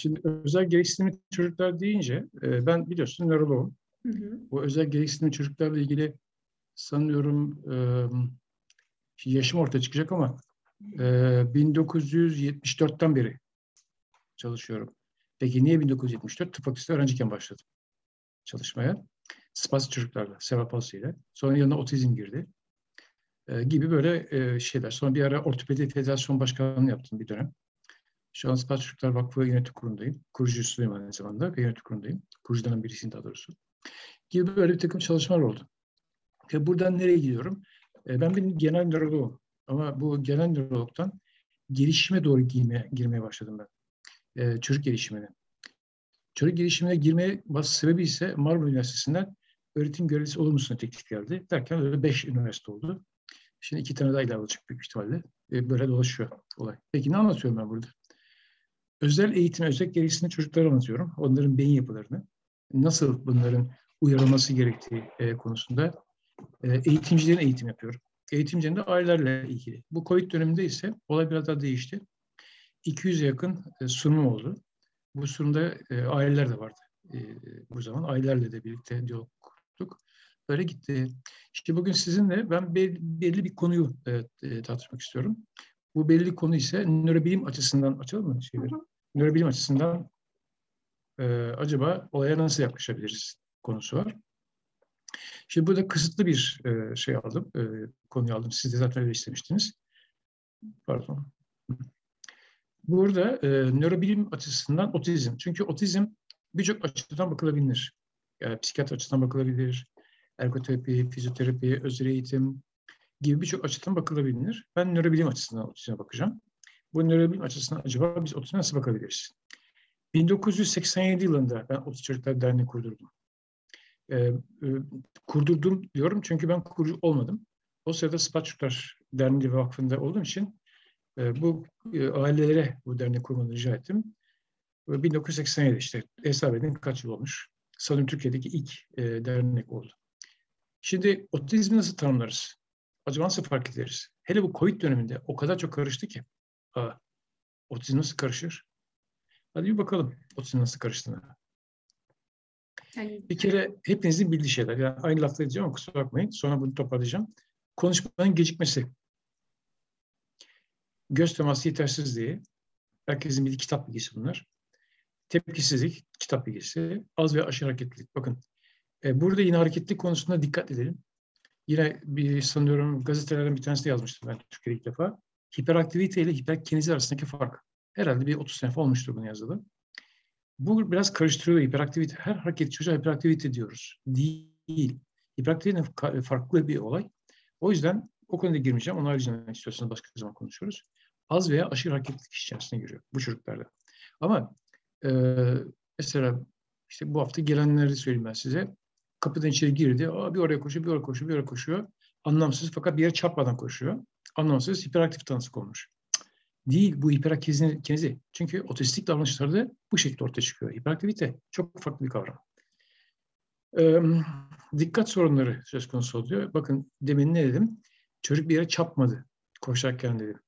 Şimdi özel gereksinimli çocuklar deyince e, ben biliyorsun nöroloğum. Hı hı. Bu özel gereksinimli çocuklarla ilgili sanıyorum e, yaşım ortaya çıkacak ama e, 1974'ten beri çalışıyorum. Peki niye 1974? Tıp fakültesi öğrenciyken başladım çalışmaya. Spastik çocuklarla, palsy ile. Sonra yanına otizm girdi. E, gibi böyle e, şeyler. Sonra bir ara ortopedi federasyon başkanlığı yaptım bir dönem. Şu an Spastik Çocuklar Vakfı Yönetim Kurulu'ndayım. Kurucusuyum aynı zamanda ve yönetim kurulundayım. Kurucularından birisiyim daha doğrusu. Gibi böyle bir takım çalışmalar oldu. Ve buradan nereye gidiyorum? E, ben bir genel nöroloğum. Ama bu genel nörologdan gelişime doğru girmeye, girmeye başladım ben. E, çocuk gelişimine. Çocuk gelişimine girmeye sebebi ise Marmara Üniversitesi'nden öğretim görevlisi olur musun teklif geldi. Derken öyle beş üniversite oldu. Şimdi iki tane daha ilave olacak büyük ihtimalle. E, böyle dolaşıyor olay. Peki ne anlatıyorum ben burada? Özel eğitim, özel gereksinimli çocuklara anlatıyorum. Onların beyin yapılarını. Nasıl bunların uyarılması gerektiği e, konusunda e, eğitimcilerin eğitim yapıyorum. Eğitimcilerin de ailelerle ilgili. Bu Covid döneminde ise olay biraz daha değişti. 200'e yakın e, sunum oldu. Bu sunumda e, aileler de vardı. E, bu zaman ailelerle de birlikte diyalog kurduk. Böyle gitti. İşte bugün sizinle ben belli bir konuyu e, e, tartışmak istiyorum. Bu belli konu ise nörobilim açısından açalım mı şeyleri? Nörobilim açısından e, acaba olaya nasıl yaklaşabiliriz konusu var. Şimdi burada kısıtlı bir e, şey aldım, e, konuyu aldım. Siz de zaten öyle istemiştiniz. Pardon. Burada e, nörobilim açısından otizm. Çünkü otizm birçok açıdan bakılabilir. Yani psikiyatri açıdan bakılabilir, ergoterapi, fizyoterapi, özel eğitim gibi birçok açıdan bakılabilir. Ben nörobilim açısından otizme bakacağım. Bu nörobilim açısından acaba biz otizme nasıl bakabiliriz? 1987 yılında ben Otuz Çocuklar Derneği kurdurdum. Ee, e, kurdurdum diyorum çünkü ben kurucu olmadım. O sırada Sıpat Çocuklar Derneği ve Vakfı'nda olduğum için e, bu e, ailelere bu derneği kurmanı rica ettim. 1987 işte hesap edin kaç yıl olmuş. Sanırım Türkiye'deki ilk e, dernek oldu. Şimdi otizmi nasıl tanımlarız? Acaba nasıl fark ederiz? Hele bu Covid döneminde o kadar çok karıştı ki. Aa, otizm nasıl karışır? Hadi bir bakalım otizm nasıl karıştığını. Yani... Bir kere hepinizin bildiği şeyler. Yani aynı lafları diyeceğim ama kusura bakmayın. Sonra bunu toparlayacağım. Konuşmanın gecikmesi. Göz teması yetersizliği. Herkesin bildiği kitap bilgisi bunlar. Tepkisizlik, kitap bilgisi. Az ve aşırı hareketlilik. Bakın e, burada yine hareketlilik konusunda dikkat edelim. Yine bir sanıyorum gazetelerden bir tanesi de yazmıştım ben Türkiye'de ilk defa. Hiperaktivite ile hiperkinizi arasındaki fark. Herhalde bir 30 sene olmuştur bunu yazılı. Bu biraz karıştırıyor hiperaktivite. Her hareket çocuğa hiperaktivite diyoruz. Değil. Hiperaktivite farklı bir olay. O yüzden o konuda girmeyeceğim. Onun haricinde istiyorsanız başka zaman konuşuruz. Az veya aşırı hareketlilik içerisine giriyor bu çocuklarda. Ama e, mesela işte bu hafta gelenleri söyleyeyim ben size. Kapıdan içeri girdi. Aa, bir oraya koşuyor, bir oraya koşuyor, bir oraya koşuyor. Anlamsız fakat bir yere çarpmadan koşuyor. Anlamsız hiperaktif tanısı konmuş. Değil bu hiperaktivite. Çünkü otistik davranışlarda bu şekilde ortaya çıkıyor. Hiperaktivite çok farklı bir kavram. Ee, dikkat sorunları söz konusu oluyor. Bakın demin ne dedim? Çocuk bir yere çarpmadı koşarken dedim.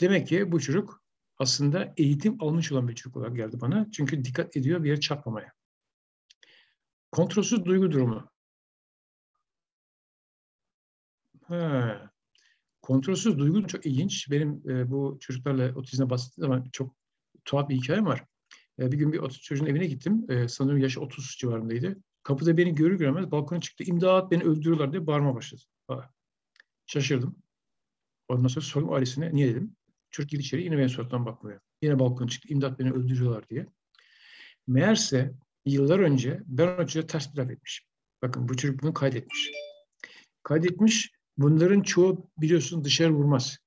Demek ki bu çocuk aslında eğitim almış olan bir çocuk olarak geldi bana. Çünkü dikkat ediyor bir yere çarpmamaya. Kontrolsüz duygu durumu. Ha. Kontrolsüz duygu çok ilginç. Benim e, bu çocuklarla otizmle bahsettiğim zaman çok tuhaf bir hikayem var. E, bir gün bir çocuğun evine gittim. E, sanırım yaşı 30 civarındaydı. Kapıda beni görür görmez balkona çıktı. İmdat beni öldürüyorlar diye bağırma başladı. Aa. Şaşırdım. Ondan sonra sordum ailesine. Niye dedim. Çocuk girdi içeri yine benim surattan bakmıyor. Yine balkona çıktı. İmdat beni öldürüyorlar diye. Meğerse yıllar önce ben o çocuğa ters bir laf etmişim. Bakın bu çocuk bunu kaydetmiş. Kaydetmiş. Bunların çoğu biliyorsun dışarı vurmaz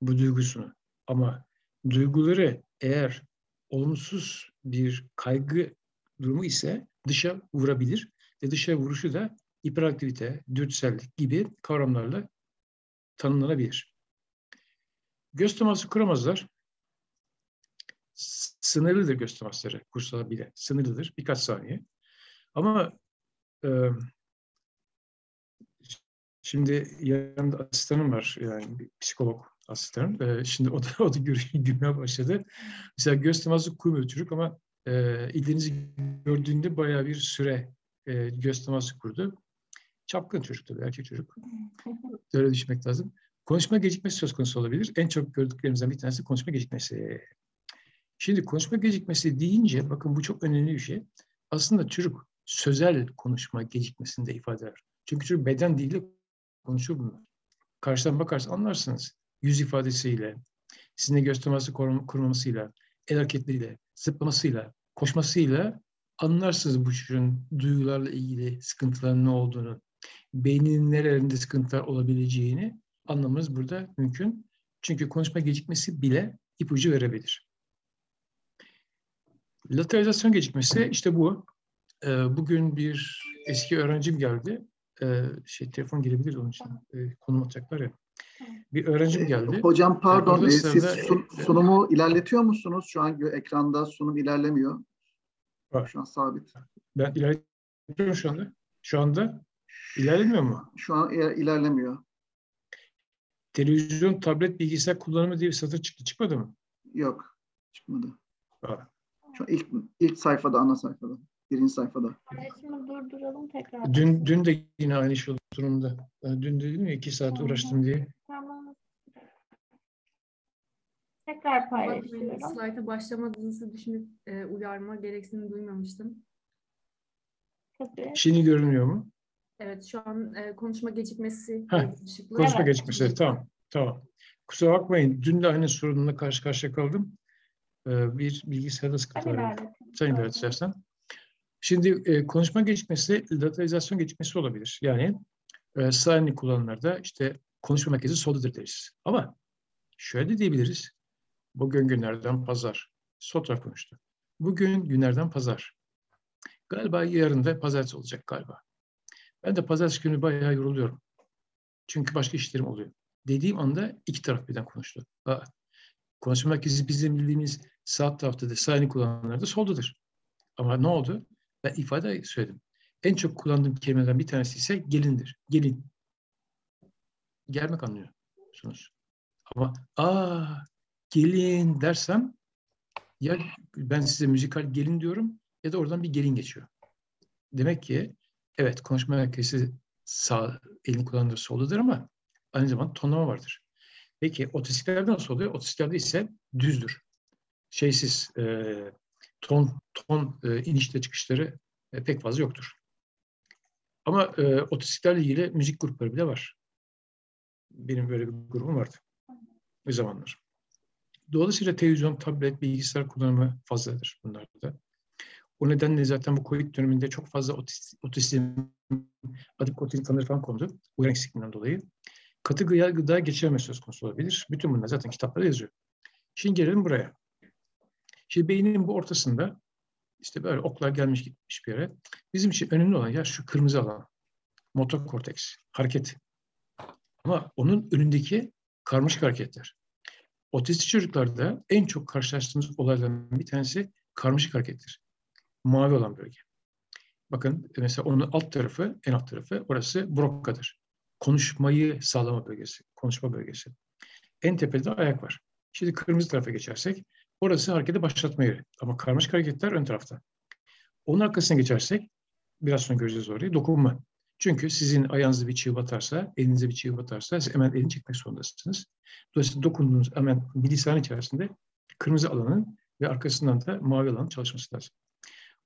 bu duygusunu. Ama duyguları eğer olumsuz bir kaygı durumu ise dışa vurabilir ve dışa vuruşu da hiperaktivite, dürtüsellik gibi kavramlarla tanımlanabilir. Göz teması kuramazlar. Sınırlıdır göz temasları kursala bile. Sınırlıdır. Birkaç saniye. Ama e, şimdi yanımda asistanım var. Yani bir psikolog. asistan. E, şimdi o da, o da gülmeye başladı. Mesela göz teması kurmuyor çocuk ama e, ildiğinizi gördüğünde bayağı bir süre e, göz teması kurdu. Çapkın çocuk tabii, erkek çocuk. Öyle düşünmek lazım. Konuşma gecikmesi söz konusu olabilir. En çok gördüklerimizden bir tanesi konuşma gecikmesi. Şimdi konuşma gecikmesi deyince, bakın bu çok önemli bir şey. Aslında çocuk sözel konuşma gecikmesinde ifade eder. Çünkü çocuk beden diliyle konuşur bunlar. Karşıdan bakarsa anlarsınız. Yüz ifadesiyle, sizinle göz teması kurmamasıyla, el hareketleriyle, zıplamasıyla, koşmasıyla anlarsınız bu çocuğun duygularla ilgili sıkıntıların ne olduğunu, beyninin nerelerinde sıkıntılar olabileceğini anlamanız burada mümkün. Çünkü konuşma gecikmesi bile ipucu verebilir. Lateralizasyon gecikmesi işte bu. Ee, bugün bir eski öğrencim geldi. Ee, şey telefon gelebilir onun için. Ee, konum atacaklar ya. Bir öğrencim geldi. Hocam pardon, ee, siz sun, sunumu ilerletiyor musunuz? Şu an ekranda sunum ilerlemiyor. Var. Şu an sabit. Ben ilerletiyorum şu anda. Şu anda ilerlemiyor mu? Şu an ilerlemiyor. Televizyon, tablet, bilgisayar kullanımı diye bir satır çıktı. Çıkmadı mı? Yok. Çıkmadı. Var. Şu ilk, ilk sayfada, ana sayfada. Birinci sayfada. Paylaşımı durduralım tekrar. Dün, dün de yine aynı şey oldu durumda. Dün dedim ya iki saat uğraştım diye. Tamam. Tekrar paylaşıyorum. Slayta başlamadığınızı düşünüp e, uyarma gereksinimi duymamıştım. Tabii. Şimdi görünüyor mu? Evet şu an e, konuşma gecikmesi Heh. Konuşma Evet. gecikmesi. Tamam. Tamam. Kusura bakmayın. Dün de aynı sorunla karşı karşıya kaldım. Ee, bir bilgisayarda sıkıntı var. Sen ilerlet istersen. Şimdi e, konuşma gecikmesi, lateralizasyon gecikmesi olabilir. Yani e, elini kullananlarda işte konuşma merkezi soldadır deriz. Ama şöyle de diyebiliriz. Bugün günlerden pazar. Sol taraf konuştu. Bugün günlerden pazar. Galiba yarın da pazartesi olacak galiba. Ben de pazartesi günü bayağı yoruluyorum. Çünkü başka işlerim oluyor. Dediğim anda iki taraf birden konuştu. Aa, konuşma merkezi bizim bildiğimiz sağ taraftadır. Sağ elini kullananlar da soldadır. Ama ne oldu? Ben ifade söyledim. En çok kullandığım kelimelerden bir tanesi ise gelindir. Gelin. Gelmek anlıyorsunuz. Ama aa gelin dersem ya ben size müzikal gelin diyorum ya da oradan bir gelin geçiyor. Demek ki evet konuşma merkezi sağ elini kullandığı soldadır ama aynı zamanda tonlama vardır. Peki otisiklerde nasıl oluyor? Otisiklerde ise düzdür. Şeysiz, e, ton ton e, inişte çıkışları e, pek fazla yoktur. Ama e, otisiklerle ilgili müzik grupları bile var. Benim böyle bir grubum vardı. O zamanlar. Dolayısıyla televizyon, tablet, bilgisayar kullanımı fazladır bunlarda. O nedenle zaten bu COVID döneminde çok fazla otis, otizm, adipotizm tanıları falan kondu. Uyan eksikliğinden dolayı. Katı gıda, gıda geçirme söz konusu olabilir. Bütün bunlar zaten kitaplarda yazıyor. Şimdi gelelim buraya. Şimdi beynin bu ortasında işte böyle oklar gelmiş gitmiş bir yere. Bizim için önemli olan ya şu kırmızı alan. Motokorteks, hareket. Ama onun önündeki karmaşık hareketler. Otistik çocuklarda en çok karşılaştığımız olaylardan bir tanesi karmaşık harekettir. Mavi olan bölge. Bakın mesela onun alt tarafı, en alt tarafı orası Brokka'dır. Konuşmayı sağlama bölgesi, konuşma bölgesi. En tepede de ayak var. Şimdi kırmızı tarafa geçersek orası hareketi başlatma yeri. Ama karmaşık hareketler ön tarafta. Onun arkasına geçersek biraz sonra göreceğiz orayı dokunma. Çünkü sizin ayağınızda bir çivi batarsa, elinize bir çivi batarsa siz hemen elini çekmek zorundasınız. Dolayısıyla dokunduğunuz hemen bilgisayarın içerisinde kırmızı alanın ve arkasından da mavi alanın çalışması lazım.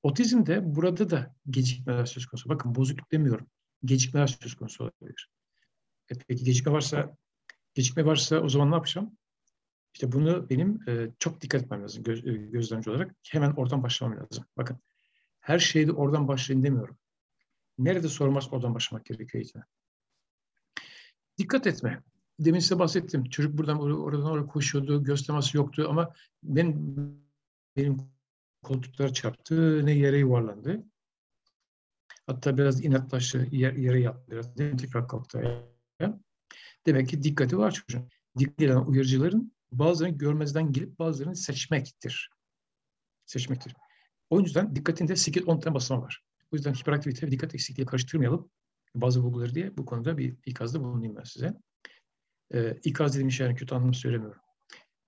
Otizmde burada da gecikmeler söz konusu. Bakın bozukluk demiyorum. Gecikmeler söz konusu olabilir. E peki gecikme varsa gecikme varsa o zaman ne yapacağım? İşte bunu benim e, çok dikkat etmem lazım göz, e, gözlemci olarak. Hemen oradan başlamam lazım. Bakın her şeyde oradan başlayın demiyorum. Nerede sormaz oradan başlamak gerekiyor eğitime. Dikkat etme. Demin size bahsettim. Çocuk buradan oradan oraya koşuyordu. Göz teması yoktu ama benim benim koltuklara çarptı. Ne yere yuvarlandı. Hatta biraz inatlaştı. Yer, yere yattı. Biraz tekrar kalktı. Demek ki dikkati var çocuğun. Dikkat eden uyarıcıların bazılarını görmezden gelip bazılarını seçmektir. Seçmektir. O yüzden dikkatinde 8-10 tane basama var. O yüzden hiperaktivite ve dikkat eksikliği karıştırmayalım. Bazı bulguları diye bu konuda bir ikazda bulunayım ben size. E, ikaz edilmiş yani kötü anlamda söylemiyorum.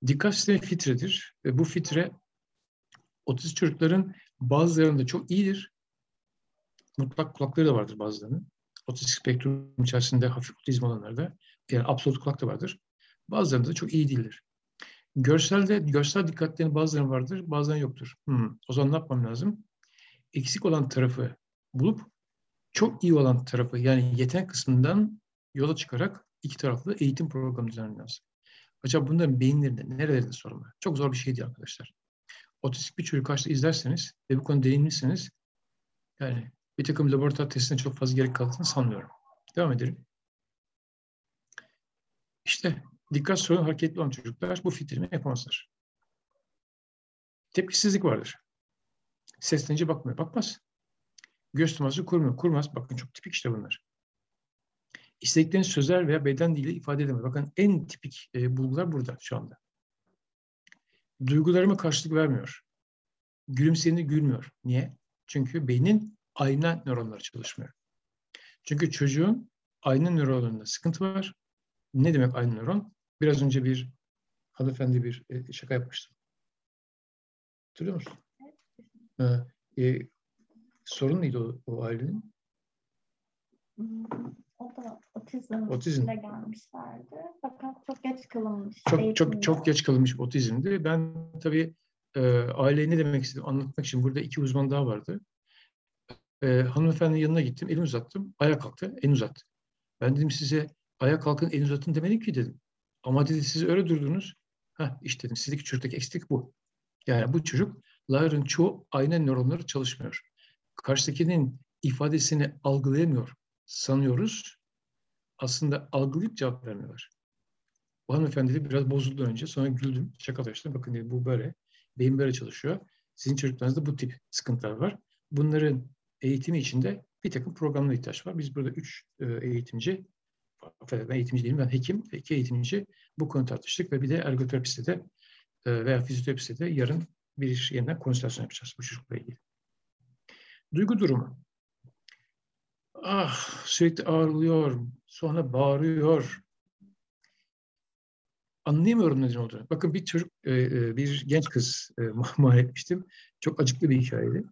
Dikkat sistemi fitredir. Ve bu fitre otist çocukların bazılarında çok iyidir. Mutlak kulakları da vardır bazılarının. Otistik spektrum içerisinde hafif otizm olanlarda yani absolut kulak da vardır. Bazılarında da çok iyi değildir. Görselde, görsel dikkatlerin bazılarının vardır, bazılarının yoktur. Hmm. O zaman ne yapmam lazım? Eksik olan tarafı bulup çok iyi olan tarafı yani yetenek kısmından yola çıkarak iki taraflı eğitim programı düzenlemem lazım. Acaba bunların beyinlerinde, nerelerinde sorun var? Çok zor bir şey değil arkadaşlar. Otistik bir çocuk karşıda izlerseniz ve bu konu deneyimlisiniz, yani bir takım laboratuvar testine çok fazla gerek kaldığını sanmıyorum. Devam edelim. İşte dikkat sorunu hareketli olan çocuklar bu filtremi yapamazlar. Tepkisizlik vardır. Seslenince bakmıyor. Bakmaz. Göz teması kurmuyor. Kurmaz. Bakın çok tipik işte bunlar. İstediklerini sözel veya beden diliyle ifade edemez. Bakın en tipik e, bulgular burada şu anda. Duygularıma karşılık vermiyor. Gülümseyeni gülmüyor. Niye? Çünkü beynin ayna nöronları çalışmıyor. Çünkü çocuğun ayna nöronlarında sıkıntı var. Ne demek ayna nöron? Biraz önce bir hanımefendi bir e, şaka yapmıştım. Hatırlıyor musun? Evet. E, sorun neydi o, o ailenin? Hmm, O da otizm Otizm. gelmişlerdi. Fakat çok geç kalınmış. Çok eğitimde. çok çok geç kalınmış otizmdi. Ben tabii e, aileye ne demek istedim anlatmak için burada iki uzman daha vardı. E, hanımefendinin yanına gittim, elimi uzattım, ayağa kalktı, elini uzattı. Ben dedim size ayağa kalkın, elini uzatın demedim ki dedim. Ama dedi siz öyle durdunuz. Heh, işte dedim sizdeki çocuktaki eksik bu. Yani bu çocukların çoğu ayna nöronları çalışmıyor. Karşıdakinin ifadesini algılayamıyor sanıyoruz. Aslında algılayıp cevap vermiyorlar. Bu hanımefendi de biraz bozuldu önce. Sonra güldüm, şakalaştım. Bakın dedi bu böyle. Beyin böyle çalışıyor. Sizin çocuklarınızda bu tip sıkıntılar var. Bunların eğitimi içinde bir takım programlara ihtiyaç var. Biz burada üç e, eğitimci, affedersin eğitimci değilim, ben hekim ve iki eğitimci bu konu tartıştık ve bir de ergoterapiste de e, veya fizyoterapiste de yarın bir yeniden konsültasyon yapacağız bu çocukla ilgili. Duygu durumu. Ah sürekli ağrılıyor, sonra bağırıyor. Anlayamıyorum neden olduğunu. Bakın bir çocuk, e, e, bir genç kız e, muayene etmiştim. Çok acıklı bir hikayeydi.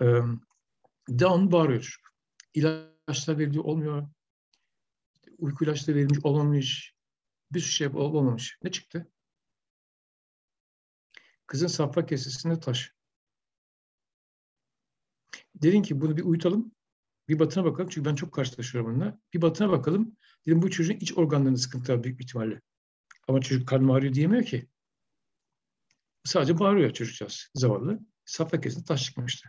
E, Down bağırıyor çocuk. İlaçlar veriliyor olmuyor. Uyku ilaçları verilmiş olmamış. Bir sürü şey olmamış. Ne çıktı? Kızın safra kesesinde taş. Dedim ki bunu bir uyutalım. Bir batına bakalım. Çünkü ben çok karşılaşıyorum onunla. Bir batına bakalım. Dedim bu çocuğun iç organlarında sıkıntı var büyük bir ihtimalle. Ama çocuk karnım ağrıyor diyemiyor ki. Sadece bağırıyor çocukcağız. Zavallı. Safra kesesinde taş çıkmıştı.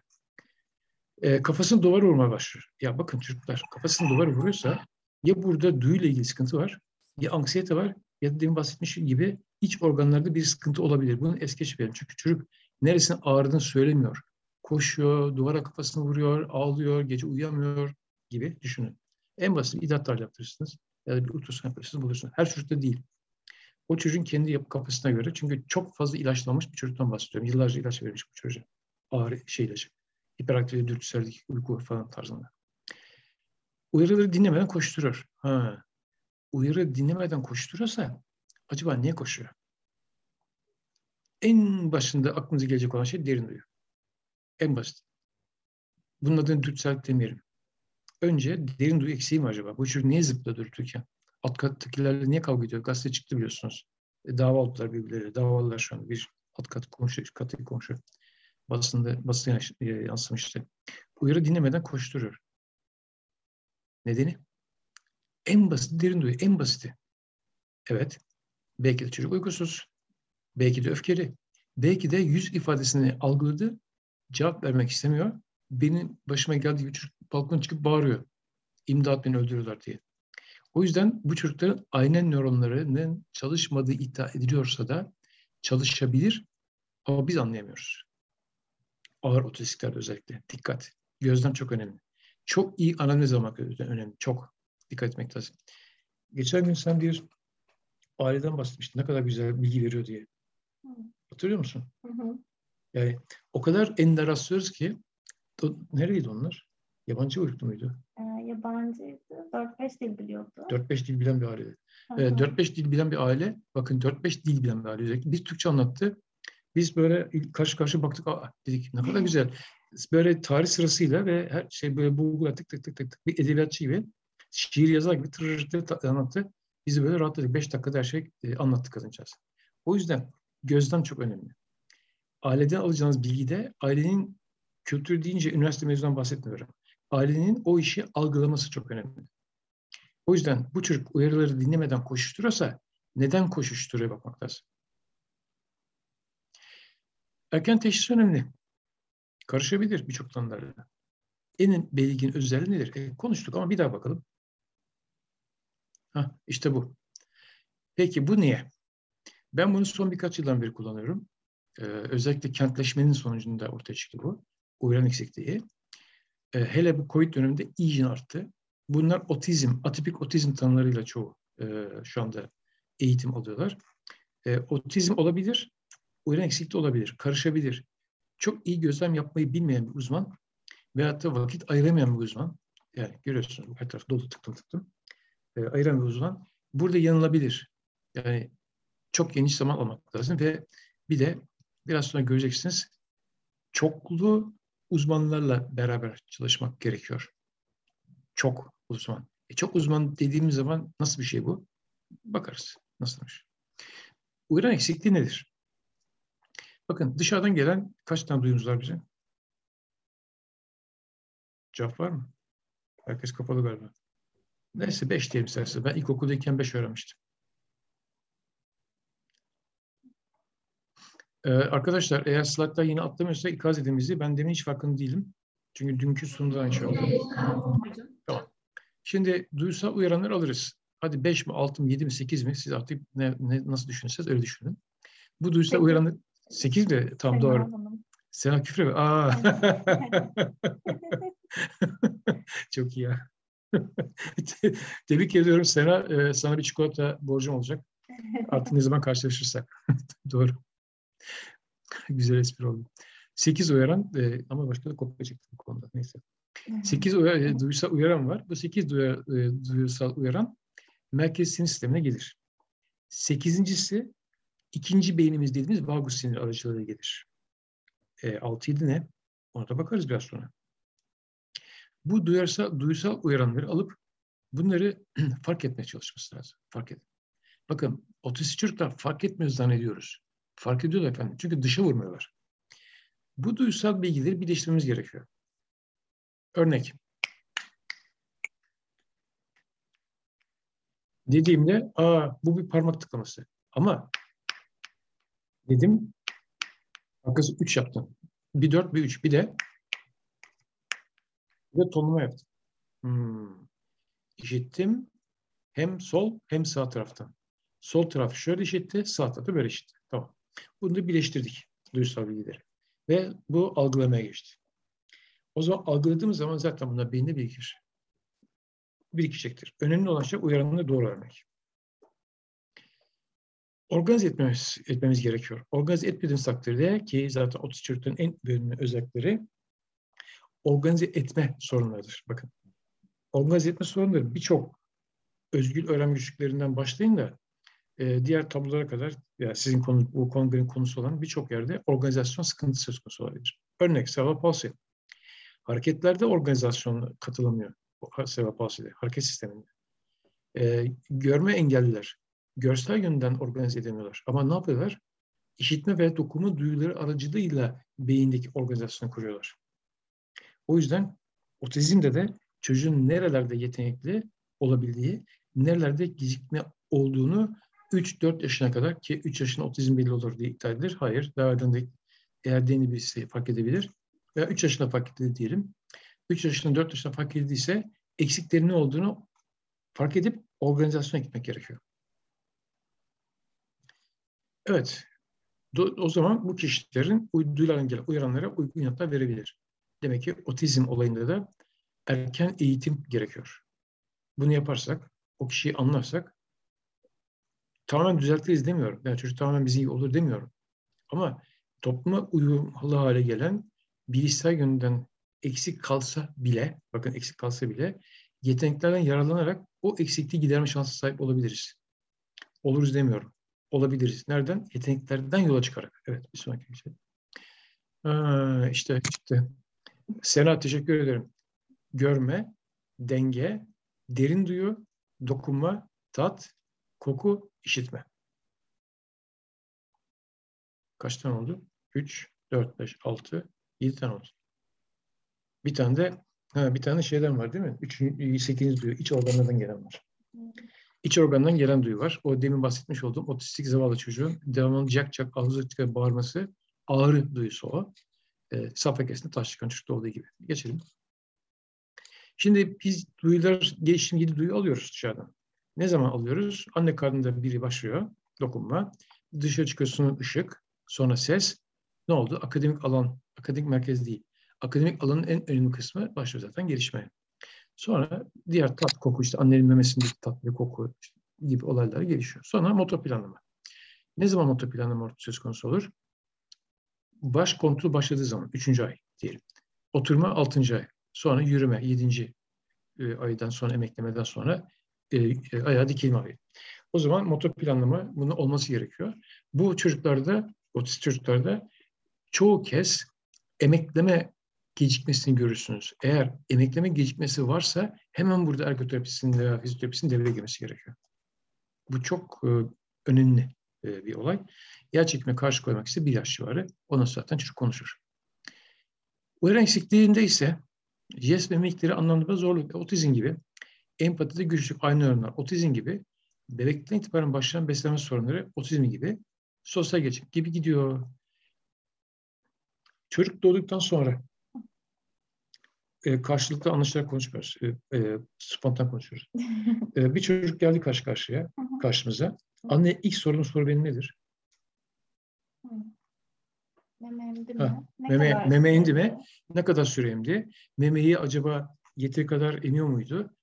E, kafasını duvara vurmaya başlıyor. Ya bakın çocuklar kafasını duvara vuruyorsa ya burada duyuyla ilgili sıkıntı var ya anksiyete var ya da demin bahsetmişim gibi iç organlarda bir sıkıntı olabilir. Bunu es geçmeyelim. Çünkü çocuk neresine ağrıdığını söylemiyor. Koşuyor, duvara kafasını vuruyor, ağlıyor, gece uyuyamıyor gibi düşünün. En basit idrar yaptırırsınız ya da bir ultrason yaptırırsınız bulursunuz. Her çocukta değil. O çocuğun kendi yapı kapasitesine göre çünkü çok fazla ilaçlanmış bir çocuktan bahsediyorum. Yıllarca ilaç verilmiş bu çocuğa. Ağrı şey ilacı. Hiperaktivite, dürtüsellik, uyku falan tarzında. Uyarıları dinlemeden koşturur. Ha. Uyarı dinlemeden koşturuyorsa acaba niye koşuyor? En başında aklınıza gelecek olan şey derin duyu. En basit. Bunun adını dürtüsellik demeyelim. Önce derin duyu eksiği mi acaba? Bu çocuk niye zıpladı dürtürken? Alt kattakilerle niye kavga ediyor? Gazete çıktı biliyorsunuz. E, dava aldılar birbirleriyle. Davalılar şu an. Bir alt kat komşu, katı komşu. Basında, basına yansımıştı. Uyarı dinlemeden koşturuyor. Nedeni? En basit derin duyu, en basiti. Evet, belki de çocuk uykusuz, belki de öfkeli, belki de yüz ifadesini algıladı, cevap vermek istemiyor. Benim başıma geldiği gibi çocuk balkona çıkıp bağırıyor. İmdat beni öldürüyorlar diye. O yüzden bu çocukların aynen nöronlarının çalışmadığı iddia ediliyorsa da çalışabilir ama biz anlayamıyoruz. Ağır otistiklerde özellikle. Dikkat. Gözlem çok önemli. Çok iyi analiz almak önemli. Çok dikkat etmek lazım. Geçen gün sen bir aileden bahsetmiştin. Ne kadar güzel bilgi veriyor diye. Hı. Hatırlıyor musun? Hı hı. Yani o kadar ender rastlıyoruz ki o, nereydi onlar? Yabancı uyruklu muydu? Ee, yabancıydı. 4-5 dil biliyordu. 4-5 dil bilen bir aile. Hı Ee, hı. 4-5 dil bilen bir aile, bakın 4-5 dil bilen bir aile. özellikle. Biz Türkçe anlattı. Biz böyle karşı karşıya baktık. Aa, dedik ne kadar güzel. Böyle tarih sırasıyla ve her şey böyle bulgula tık tık tık tık tık bir edebiyatçı gibi şiir yazar gibi tırır tır tır anlattı. Bizi böyle rahatladık. Beş dakikada her şey e, anlattı kadıncağız. O yüzden gözlem çok önemli. Aileden alacağınız bilgide ailenin kültür deyince üniversite mezunundan bahsetmiyorum. Ailenin o işi algılaması çok önemli. O yüzden bu çocuk uyarıları dinlemeden koşuşturuyorsa neden koşuşturuyor bakmak lazım. Erken teşhis önemli. Karışabilir birçok tanılarla. En belirgin özelliği nedir? E, konuştuk ama bir daha bakalım. Hah, işte bu. Peki bu niye? Ben bunu son birkaç yıldan beri kullanıyorum. Ee, özellikle kentleşmenin sonucunda ortaya çıktı bu. Uyaran eksikliği. Ee, hele bu COVID döneminde iyice arttı. Bunlar otizm, atipik otizm tanılarıyla çoğu e, şu anda eğitim alıyorlar. E, otizm olabilir, uyaran eksikliği olabilir, karışabilir. Çok iyi gözlem yapmayı bilmeyen bir uzman veyahut da vakit ayıramayan bir uzman, yani görüyorsunuz her taraf dolu tıktım tıktım, e, ayıran bir uzman burada yanılabilir. Yani çok geniş zaman almak lazım ve bir de biraz sonra göreceksiniz çoklu uzmanlarla beraber çalışmak gerekiyor. Çok uzman. E çok uzman dediğimiz zaman nasıl bir şey bu? Bakarız. Nasılmış? Uyaran eksikliği nedir? Bakın dışarıdan gelen kaç tane duyumuz var bize? Cevap var mı? Herkes kapalı galiba. Neyse beş diyelim istersen. Ben ilkokuldayken beş öğrenmiştim. Ee, arkadaşlar eğer slaytlar yine atlamıyorsa ikaz edin bizi. Ben demin hiç farkında değilim. Çünkü dünkü sunumda aynı şey oldu. Hocam. Şimdi duysal uyaranları alırız. Hadi 5 mi, 6 mı, 7 mi, 8 mi? Siz artık ne, ne, nasıl düşünürseniz öyle düşünün. Bu duysal Sekiz. Uyaranlar 8 mi? Tam Sena doğru. Hanım. Sena küfür mü? Aa. Çok iyi ya. Te- Tebrik ediyorum Sena. Ee, sana bir çikolata borcum olacak. Artık ne zaman karşılaşırsak. Doğru. Güzel espri oldu. 8 uyaran e, ama başka da kopya çıktı bu konuda. Neyse. 8 uya, e, duysal uyaran var. Bu 8 duya, e, duysal uyaran merkez sinir sistemine gelir. Sekizincisi ikinci beynimiz dediğimiz vagus sinir aracılığıyla gelir. E, 6-7 ne? Ona da bakarız biraz sonra. Bu duyarsa, duysal uyaranları alıp bunları fark etmeye çalışması lazım. Fark et. Bakın otistik çocuklar fark etmiyor zannediyoruz. Fark ediyorlar efendim. Çünkü dışa vurmuyorlar. Bu duysal bilgileri birleştirmemiz gerekiyor. Örnek. Dediğimde aa bu bir parmak tıklaması. Ama dedim arkası 3 yaptım. Bir 4 bir 3 bir de bir de tonlama yaptım. Hmm. İşittim hem sol hem sağ taraftan. Sol taraf şöyle işitti, sağ tarafı böyle işitti. Tamam. Bunu da birleştirdik duysal bilgileri. Ve bu algılamaya geçti. O zaman algıladığımız zaman zaten bunlar beyinde birikir. Birikecektir. Önemli olan şey uyaranını doğru vermek. Organize etmemiz, etmemiz gerekiyor. Organize etmediğimiz takdirde ki zaten otistik çocukların en önemli özellikleri organize etme sorunlarıdır. Bakın. Organize etme sorunları birçok özgül öğrenme güçlüklerinden başlayın da e, diğer tablolara kadar ya sizin konu, bu kongrenin konusu olan birçok yerde organizasyon sıkıntısı söz konusu olabilir. Örnek cerebral palsy. Hareketlerde organizasyon katılamıyor. Cerebral palsy'de, hareket sisteminde. E, görme engelliler. Görsel yönden organize edemiyorlar. Ama ne yapıyorlar? İşitme ve dokunma duyuları aracılığıyla beyindeki organizasyonu kuruyorlar. O yüzden otizmde de çocuğun nerelerde yetenekli olabildiği, nerelerde gecikme olduğunu 3-4 yaşına kadar ki 3 yaşında otizm belli olur diye iddia edilir. Hayır. Daha erken erdiğini birisi fark edebilir. Veya 3 yaşında fark edildi diyelim. 3 yaşında 4 yaşında fark edildiyse eksiklerin ne olduğunu fark edip organizasyona gitmek gerekiyor. Evet. O zaman bu kişilerin duyulan gelen uyaranlara uygun yanıtlar verebilir. Demek ki otizm olayında da erken eğitim gerekiyor. Bunu yaparsak, o kişiyi anlarsak tamamen düzeltiriz demiyorum. Yani çocuk tamamen bizim gibi olur demiyorum. Ama topluma uyumlu hale gelen bilişsel yönden eksik kalsa bile, bakın eksik kalsa bile yeteneklerden yararlanarak o eksikliği giderme şansı sahip olabiliriz. Oluruz demiyorum. Olabiliriz. Nereden? Yeteneklerden yola çıkarak. Evet, bir sonraki şey. Ha, işte, işte. Sena teşekkür ederim. Görme, denge, derin duyu, dokunma, tat, koku, işitme. Kaç tane oldu? 3, 4, 5, 6, 7 tane oldu. Bir tane de ha, bir tane şeyden var değil mi? 3, 8. duyu iç organlardan gelen var. İç organdan gelen duyu var. O demin bahsetmiş olduğum otistik zavallı çocuğun devamlı cak cak ağzı açık bağırması ağrı duyusu o. E, safra kesinde taş çıkan çocukta olduğu gibi. Geçelim. Şimdi biz duyular, gelişim yedi duyu alıyoruz dışarıdan. Ne zaman alıyoruz? Anne karnında biri başlıyor, dokunma. Dışarı çıkıyorsun ışık, sonra ses. Ne oldu? Akademik alan, akademik merkez değil. Akademik alanın en önemli kısmı başlıyor zaten gelişmeye. Sonra diğer tat, koku işte annenin memesindeki tat ve koku gibi olaylar gelişiyor. Sonra motor planlama. Ne zaman motor planlama söz konusu olur? Baş kontrol başladığı zaman, üçüncü ay diyelim. Oturma altıncı ay. Sonra yürüme yedinci e, aydan sonra emeklemeden sonra e, e, ayağa dikilme ayı. O zaman motor planlama bunun olması gerekiyor. Bu çocuklarda, otist çocuklarda çoğu kez emekleme gecikmesini görürsünüz. Eğer emekleme gecikmesi varsa hemen burada ergoterapisinin veya fizyoterapisinin devreye girmesi gerekiyor. Bu çok e, önemli e, bir olay. Yer çekime karşı koymak ise bir yaş civarı. Ona zaten çocuk konuşur. Uyarı eksikliğinde ise jest ve mimikleri anlamda zorluk, otizm gibi, empatide güçlük, aynı örneğler, otizm gibi, bebekten itibaren başlayan beslenme sorunları, otizm gibi, sosyal geçim gibi gidiyor. Çocuk doğduktan sonra e, karşılıklı anlaşılarak konuşmuyoruz. E, e, spontan konuşuyoruz. e, bir çocuk geldi karşı karşıya, karşımıza. Anne ilk sorduğum soru benim nedir? Meme emdi Ha, mi? Ne Meme, kadar meme indi sürede? mi? Ne kadar süre emdi? Memeyi acaba yeteri kadar emiyor muydu?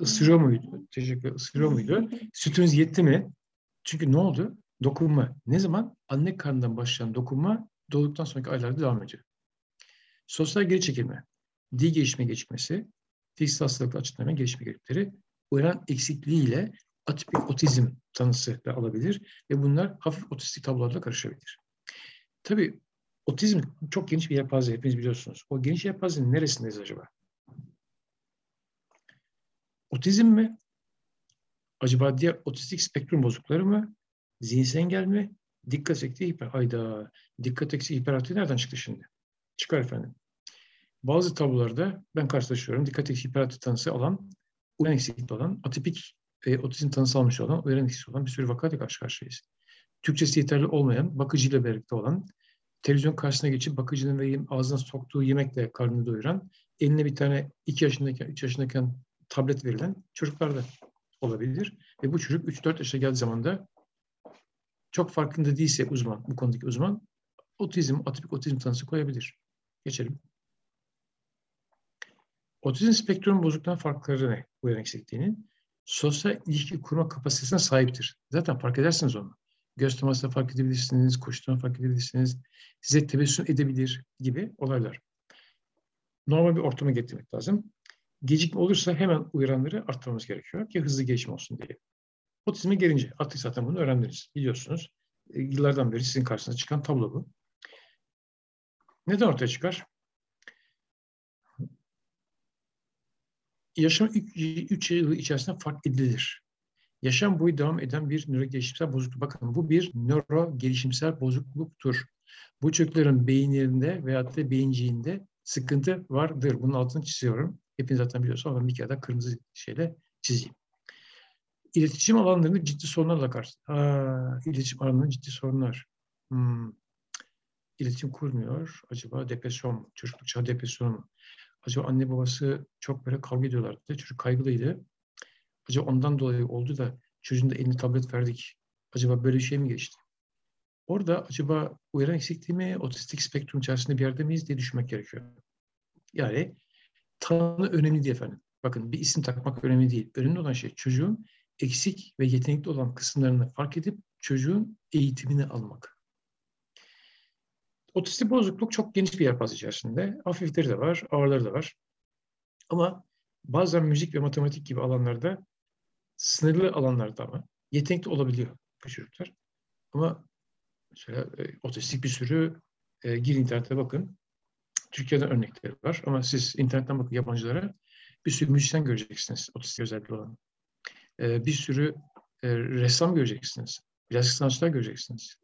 Isırıyor muydu? Teşekkür. Isırıyor muydu? Sütünüz yetti mi? Çünkü ne oldu? Dokunma. Ne zaman? Anne karnından başlayan dokunma doğduktan sonraki aylarda devam ediyor. Sosyal geri çekilme, dil gelişme gecikmesi, fiziksel hastalıkla açıklanan gelişme gerikleri uyaran eksikliğiyle atipik otizm tanısı da alabilir ve bunlar hafif otistik tablolarla karışabilir. Tabii otizm çok geniş bir yelpaze hepiniz biliyorsunuz. O geniş yelpazenin neresindeyiz acaba? Otizm mi? Acaba diğer otistik spektrum bozuklukları mı? Zihinsel engel mi? Dikkat eksikliği hiper... Hayda. Dikkat eksikliği hiperaktifi nereden çıktı şimdi? Çıkar efendim. Bazı tablolarda ben karşılaşıyorum. Dikkat eksikliği hiperaktif tanısı alan, uyan eksikliği olan, atipik e, otizm tanısı almış olan, uyan eksikliği olan bir sürü vakayla karşı karşıyayız. Türkçesi yeterli olmayan, bakıcıyla birlikte olan, televizyon karşısına geçip bakıcının ve ağzına soktuğu yemekle karnını doyuran, eline bir tane 2 yaşındayken, 3 yaşındayken tablet verilen çocuklarda olabilir. Ve bu çocuk 3-4 yaşa geldiği zaman da çok farkında değilse uzman, bu konudaki uzman, otizm, atipik otizm tanısı koyabilir. Geçelim. Otizm spektrum bozukluğundan farkları ne bu eksikliğinin? Sosyal ilişki kurma kapasitesine sahiptir. Zaten fark edersiniz onu. Göz temasına fark edebilirsiniz, koştuğuna fark edebilirsiniz, size tebessüm edebilir gibi olaylar. Normal bir ortama getirmek lazım. Gecikme olursa hemen uyaranları arttırmamız gerekiyor ki hızlı gelişme olsun diye. Otizme gelince artık zaten bunu öğrendiniz, biliyorsunuz. E, yıllardan beri sizin karşınıza çıkan tablo bu. Neden ortaya çıkar? Yaşam 3 yıl içerisinde fark edilir. Yaşam boyu devam eden bir nöro gelişimsel bozukluk. Bakın bu bir nöro gelişimsel bozukluktur. Bu çocukların beyinlerinde veyahut da beyinciğinde sıkıntı vardır. Bunun altını çiziyorum. Hepiniz zaten biliyorsunuz ama bir kere daha kırmızı şeyle çizeyim. İletişim alanlarında ciddi sorunlarla karşı. Aa, iletişim alanlarında ciddi sorunlar. Hmm. İletişim kurmuyor. Acaba depresyon mu? Çocukluk çağı depresyon mu? Acaba anne babası çok böyle kavga ediyorlardı. Çocuk kaygılıydı. Acaba ondan dolayı oldu da çocuğun da eline tablet verdik. Acaba böyle bir şey mi geçti? Orada acaba uyaran eksikliği mi, otistik spektrum içerisinde bir yerde miyiz diye düşünmek gerekiyor. Yani tanı önemli değil efendim. Bakın bir isim takmak önemli değil. Önemli olan şey çocuğun eksik ve yetenekli olan kısımlarını fark edip çocuğun eğitimini almak. Otistik bozukluk çok geniş bir yelpaze içerisinde. Hafifleri de var, ağırları da var. Ama bazen müzik ve matematik gibi alanlarda sınırlı alanlarda ama yetenekli olabiliyor bu çocuklar. Ama mesela e, otistik bir sürü e, gir internete bakın. Türkiye'de örnekleri var ama siz internetten bakın yabancılara bir sürü müzisyen göreceksiniz otistik özelliği olan. E, bir sürü e, ressam göreceksiniz. Plastik sanatçılar göreceksiniz.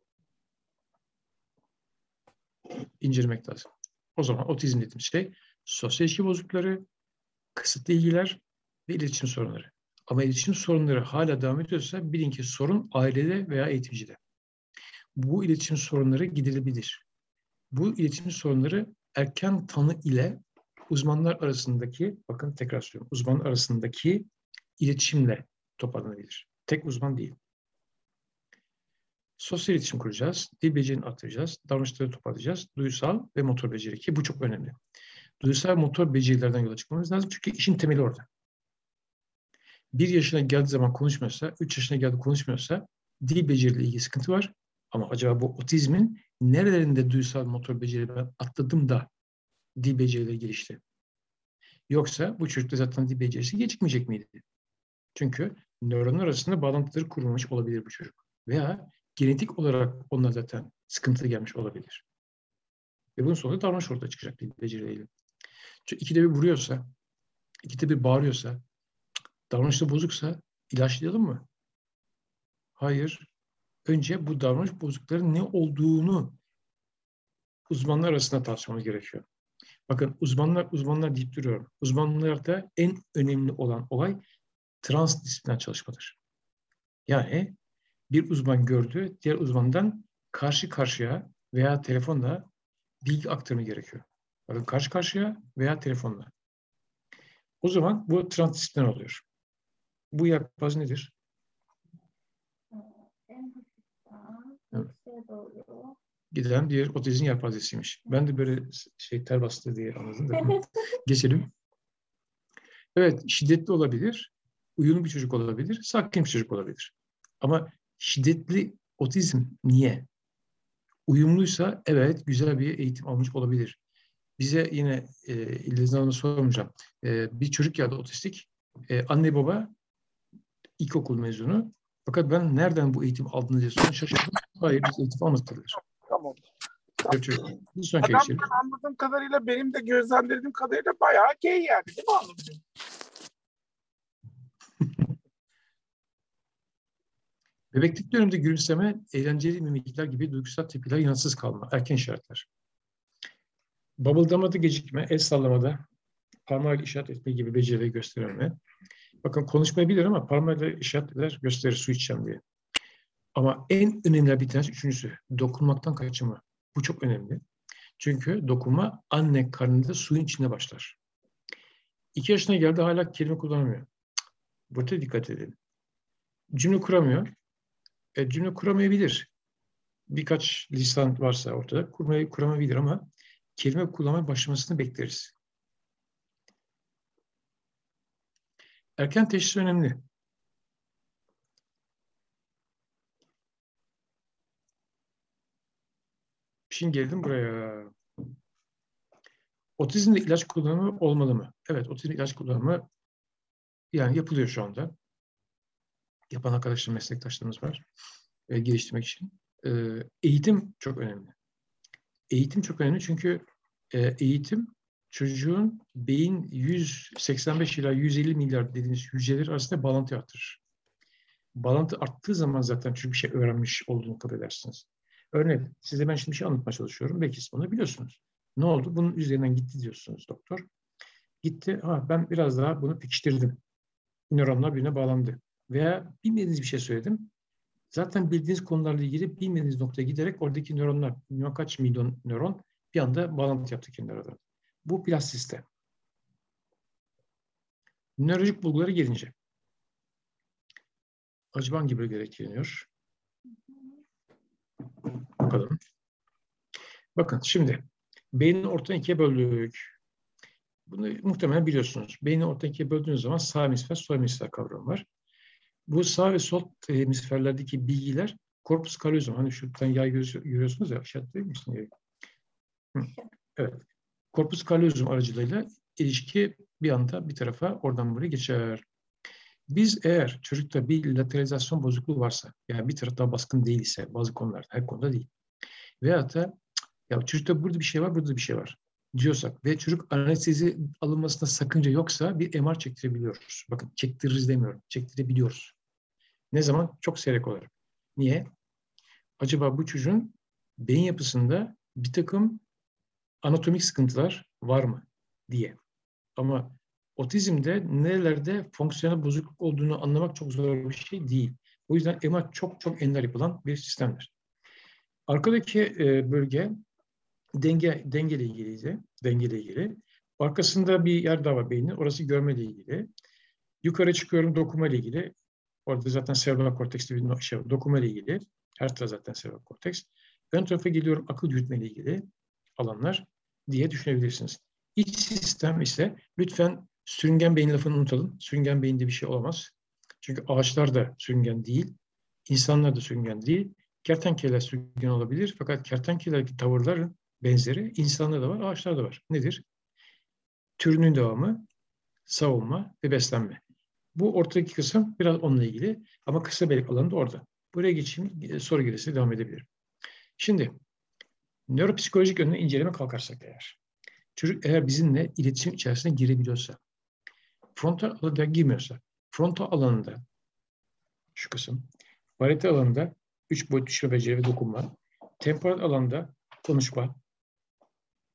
İncelemek lazım. O zaman otizm dediğimiz şey sosyal ilişki bozuklukları, kısıtlı ilgiler ve iletişim sorunları. Ama iletişim sorunları hala devam ediyorsa bilin ki sorun ailede veya eğitimcide. Bu iletişim sorunları giderilebilir. Bu iletişim sorunları erken tanı ile uzmanlar arasındaki, bakın tekrar söylüyorum, uzmanlar arasındaki iletişimle toparlanabilir. Tek uzman değil. Sosyal iletişim kuracağız, dil becerini artıracağız, davranışları toparlayacağız, duysal ve motor beceri ki bu çok önemli. Duysal motor becerilerden yola çıkmamız lazım çünkü işin temeli orada. Bir yaşına geldiği zaman konuşmuyorsa, üç yaşına geldi konuşmuyorsa dil beceriyle ilgili sıkıntı var. Ama acaba bu otizmin nerelerinde duysal motor beceri ben atladım da dil becerileri gelişti? Yoksa bu çocukta zaten dil becerisi gecikmeyecek miydi? Çünkü nöronlar arasında bağlantıları kurulmuş olabilir bu çocuk. Veya genetik olarak onlar zaten sıkıntı gelmiş olabilir. Ve bunun sonunda davranış ortaya çıkacak dil beceriyle. Çünkü ikide bir vuruyorsa, ikide bir bağırıyorsa, davranışta bozuksa ilaçlayalım mı? Hayır. Önce bu davranış bozuklukların ne olduğunu uzmanlar arasında tartışmamız gerekiyor. Bakın uzmanlar uzmanlar deyip duruyorum. Uzmanlarda en önemli olan olay transdisipliner çalışmadır. Yani bir uzman gördü, diğer uzmandan karşı karşıya veya telefonla bilgi aktarımı gerekiyor. Bakın karşı karşıya veya telefonla. O zaman bu transdisipliner oluyor. Bu yapmaz nedir? Giden diğer otizm yelpazesiymiş. Ben de böyle şey ter bastı diye anladım da. Geçelim. Evet, şiddetli olabilir, uyumlu bir çocuk olabilir, sakin bir çocuk olabilir. Ama şiddetli otizm niye? Uyumluysa evet güzel bir eğitim almış olabilir. Bize yine e, İldiz Hanım'a sormayacağım. E, bir çocuk geldi otistik. E, anne baba ilkokul mezunu. Fakat ben nereden bu eğitim aldınız diye sonra şaşırdım. Hayır biz eğitim almadık dediler. Tamam. Bir sonraki Adam ben anladığım kadarıyla benim de gözlemlediğim kadarıyla bayağı gay yani değil mi anladığım? Bebeklik döneminde gülümseme, eğlenceli mimikler gibi duygusal tepkiler yanıtsız kalma, erken işaretler. Babıldamada gecikme, el sallamada, parmağıyla işaret etme gibi becerileri gösterme. Bakın konuşmayı bilir ama parmağıyla işaret eder, gösterir su içeceğim diye. Ama en önemli bir tanesi üçüncüsü, dokunmaktan kaçınma. Bu çok önemli. Çünkü dokunma anne karnında suyun içinde başlar. İki yaşına geldi hala kelime kullanamıyor. Burada dikkat edin. Cümle kuramıyor. E, cümle kuramayabilir. Birkaç lisan varsa ortada kurmayı kuramayabilir ama kelime kullanmaya başlamasını bekleriz. Erken teşhis önemli. Şimdi geldim buraya. Otizmde ilaç kullanımı olmalı mı? Evet, otizm ilaç kullanımı yani yapılıyor şu anda. Yapan arkadaşlar, meslektaşlarımız var. E, geliştirmek için. E, eğitim çok önemli. Eğitim çok önemli çünkü e, eğitim çocuğun beyin 185 ila 150 milyar dediğimiz hücreler arasında bağlantı arttırır. Bağlantı arttığı zaman zaten çünkü bir şey öğrenmiş olduğunu kabul edersiniz. Örneğin size ben şimdi bir şey anlatmaya çalışıyorum. Belki siz bunu biliyorsunuz. Ne oldu? Bunun üzerinden gitti diyorsunuz doktor. Gitti. Ha, ben biraz daha bunu pekiştirdim. Nöronlar birbirine bağlandı. Veya bilmediğiniz bir şey söyledim. Zaten bildiğiniz konularla ilgili bilmediğiniz noktaya giderek oradaki nöronlar, milyon kaç milyon nöron bir anda bağlantı yaptı kendi arada. Bu plastisite. Nörolojik bulguları gelince. Acıban gibi gerekleniyor. Bakalım. Bakın şimdi beyni ortadan ikiye böldük. Bunu muhtemelen biliyorsunuz. Beyni ortadan ikiye böldüğünüz zaman sağ hemisfer, sol hemisfer kavramı var. Bu sağ ve sol hemisferlerdeki bilgiler korpus kallozum. Hani şuradan yay görüyorsunuz ya işaretleyeyim misin? Evet. Korpus kallozum aracılığıyla ilişki bir anda bir tarafa oradan buraya geçer. Biz eğer çocukta bir lateralizasyon bozukluğu varsa, yani bir taraf daha baskın değil ise bazı konularda, her konuda değil. Veyahut da ya çocukta burada bir şey var, burada bir şey var diyorsak ve çocuk anestezi alınmasında sakınca yoksa bir MR çektirebiliyoruz. Bakın çektiririz demiyorum, çektirebiliyoruz. Ne zaman? Çok seyrek olarak. Niye? Acaba bu çocuğun beyin yapısında bir takım anatomik sıkıntılar var mı diye. Ama otizmde nerelerde fonksiyonel bozukluk olduğunu anlamak çok zor bir şey değil. O yüzden MR çok çok ender yapılan bir sistemdir. Arkadaki e, bölge denge dengeyle ilgiliydi. Dengeyle ilgili. Arkasında bir yer daha var beynin. Orası görmeyle ilgili. Yukarı çıkıyorum dokuma ile ilgili. Orada zaten serebral korteks bir şey. Dokuma ile ilgili. Her taraf zaten serebral korteks. Ön tarafa geliyorum akıl yürütme ile ilgili alanlar diye düşünebilirsiniz. İç sistem ise lütfen sürüngen beyin lafını unutalım. Sürüngen beyinde bir şey olamaz. Çünkü ağaçlar da sürüngen değil. insanlar da sürüngen değil. Kertenkeleler sürüngen olabilir. Fakat kertenkelerdeki tavırların benzeri insanlarda da var, ağaçlarda da var. Nedir? Türünün devamı, savunma ve beslenme. Bu ortadaki kısım biraz onunla ilgili ama kısa belik alanı da orada. Buraya geçeyim, soru gelirse devam edebilirim. Şimdi, nöropsikolojik yönüne inceleme kalkarsak eğer, çocuk eğer bizimle iletişim içerisine girebiliyorsa, frontal alanda girmiyorsa, frontal alanında şu kısım, parietal alanında üç boyut düşme beceri ve dokunma, temporal alanda konuşma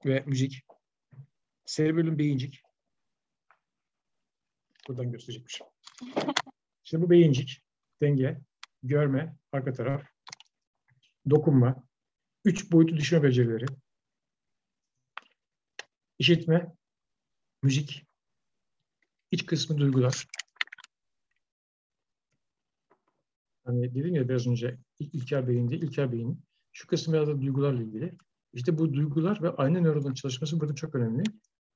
ve müzik, serebellum beyincik, buradan gösterecekmişim. Şimdi bu beyincik, denge, görme, arka taraf, dokunma, üç boyutlu düşünme becerileri, işitme, müzik, iç kısmı duygular. Hani dedim ya biraz önce İlker Bey'in değil, İlker Bey'in şu kısım biraz da duygularla ilgili. İşte bu duygular ve aynı nöronun çalışması burada çok önemli.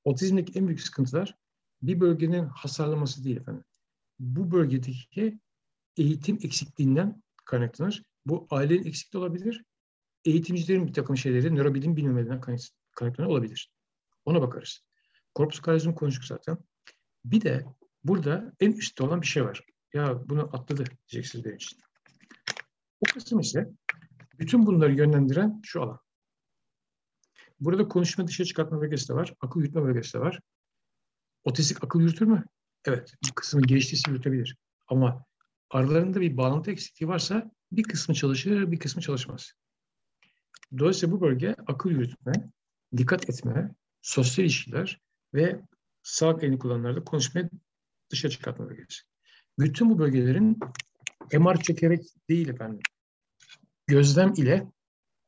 Otizmdeki en büyük sıkıntılar bir bölgenin hasarlaması değil efendim. Bu bölgedeki eğitim eksikliğinden kaynaklanır. Bu ailenin eksikliği olabilir. Eğitimcilerin bir takım şeyleri nörobilim bilmemediğinden kaynaklanır olabilir. Ona bakarız. Korpus kallosum konuştuk zaten. Bir de burada en üstte olan bir şey var. Ya bunu atladı diyeceksiniz benim için. O kısım ise bütün bunları yönlendiren şu alan. Burada konuşma dışarı çıkartma bölgesi de var. Akıl yürütme bölgesi de var. Otistik akıl yürütür mü? Evet. Bir kısmı geliştiyse yürütebilir. Ama aralarında bir bağlantı eksikliği varsa bir kısmı çalışır, bir kısmı çalışmaz. Dolayısıyla bu bölge akıl yürütme, dikkat etme, sosyal ilişkiler ve sağ elini kullananlarda konuşmayı dışarı çıkartma bölgesi. Bütün bu bölgelerin MR çekerek değil efendim. Gözlem ile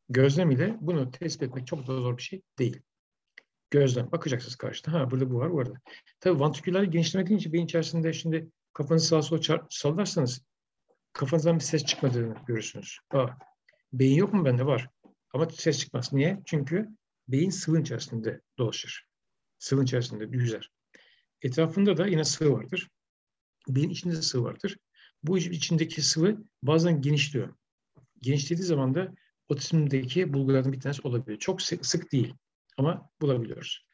gözlem ile bunu tespit etmek çok da zor bir şey değil. Gözlem. Bakacaksınız karşıda. Ha burada bu var, bu arada. Tabii vantriküler genişlemek deyince beyin içerisinde şimdi kafanızı sağa sola sallarsanız kafanızdan bir ses çıkmadığını görürsünüz. Aa, beyin yok mu bende? Var. Ama ses çıkmaz. Niye? Çünkü beyin sıvın içerisinde dolaşır. Sıvın içerisinde yüzer. Etrafında da yine sıvı vardır. Beyin içinde de sıvı vardır. Bu içindeki sıvı bazen genişliyor. Genişlediği zaman da otizmdeki bulgulardan bir tanesi olabilir. Çok sık değil ama bulabiliyoruz.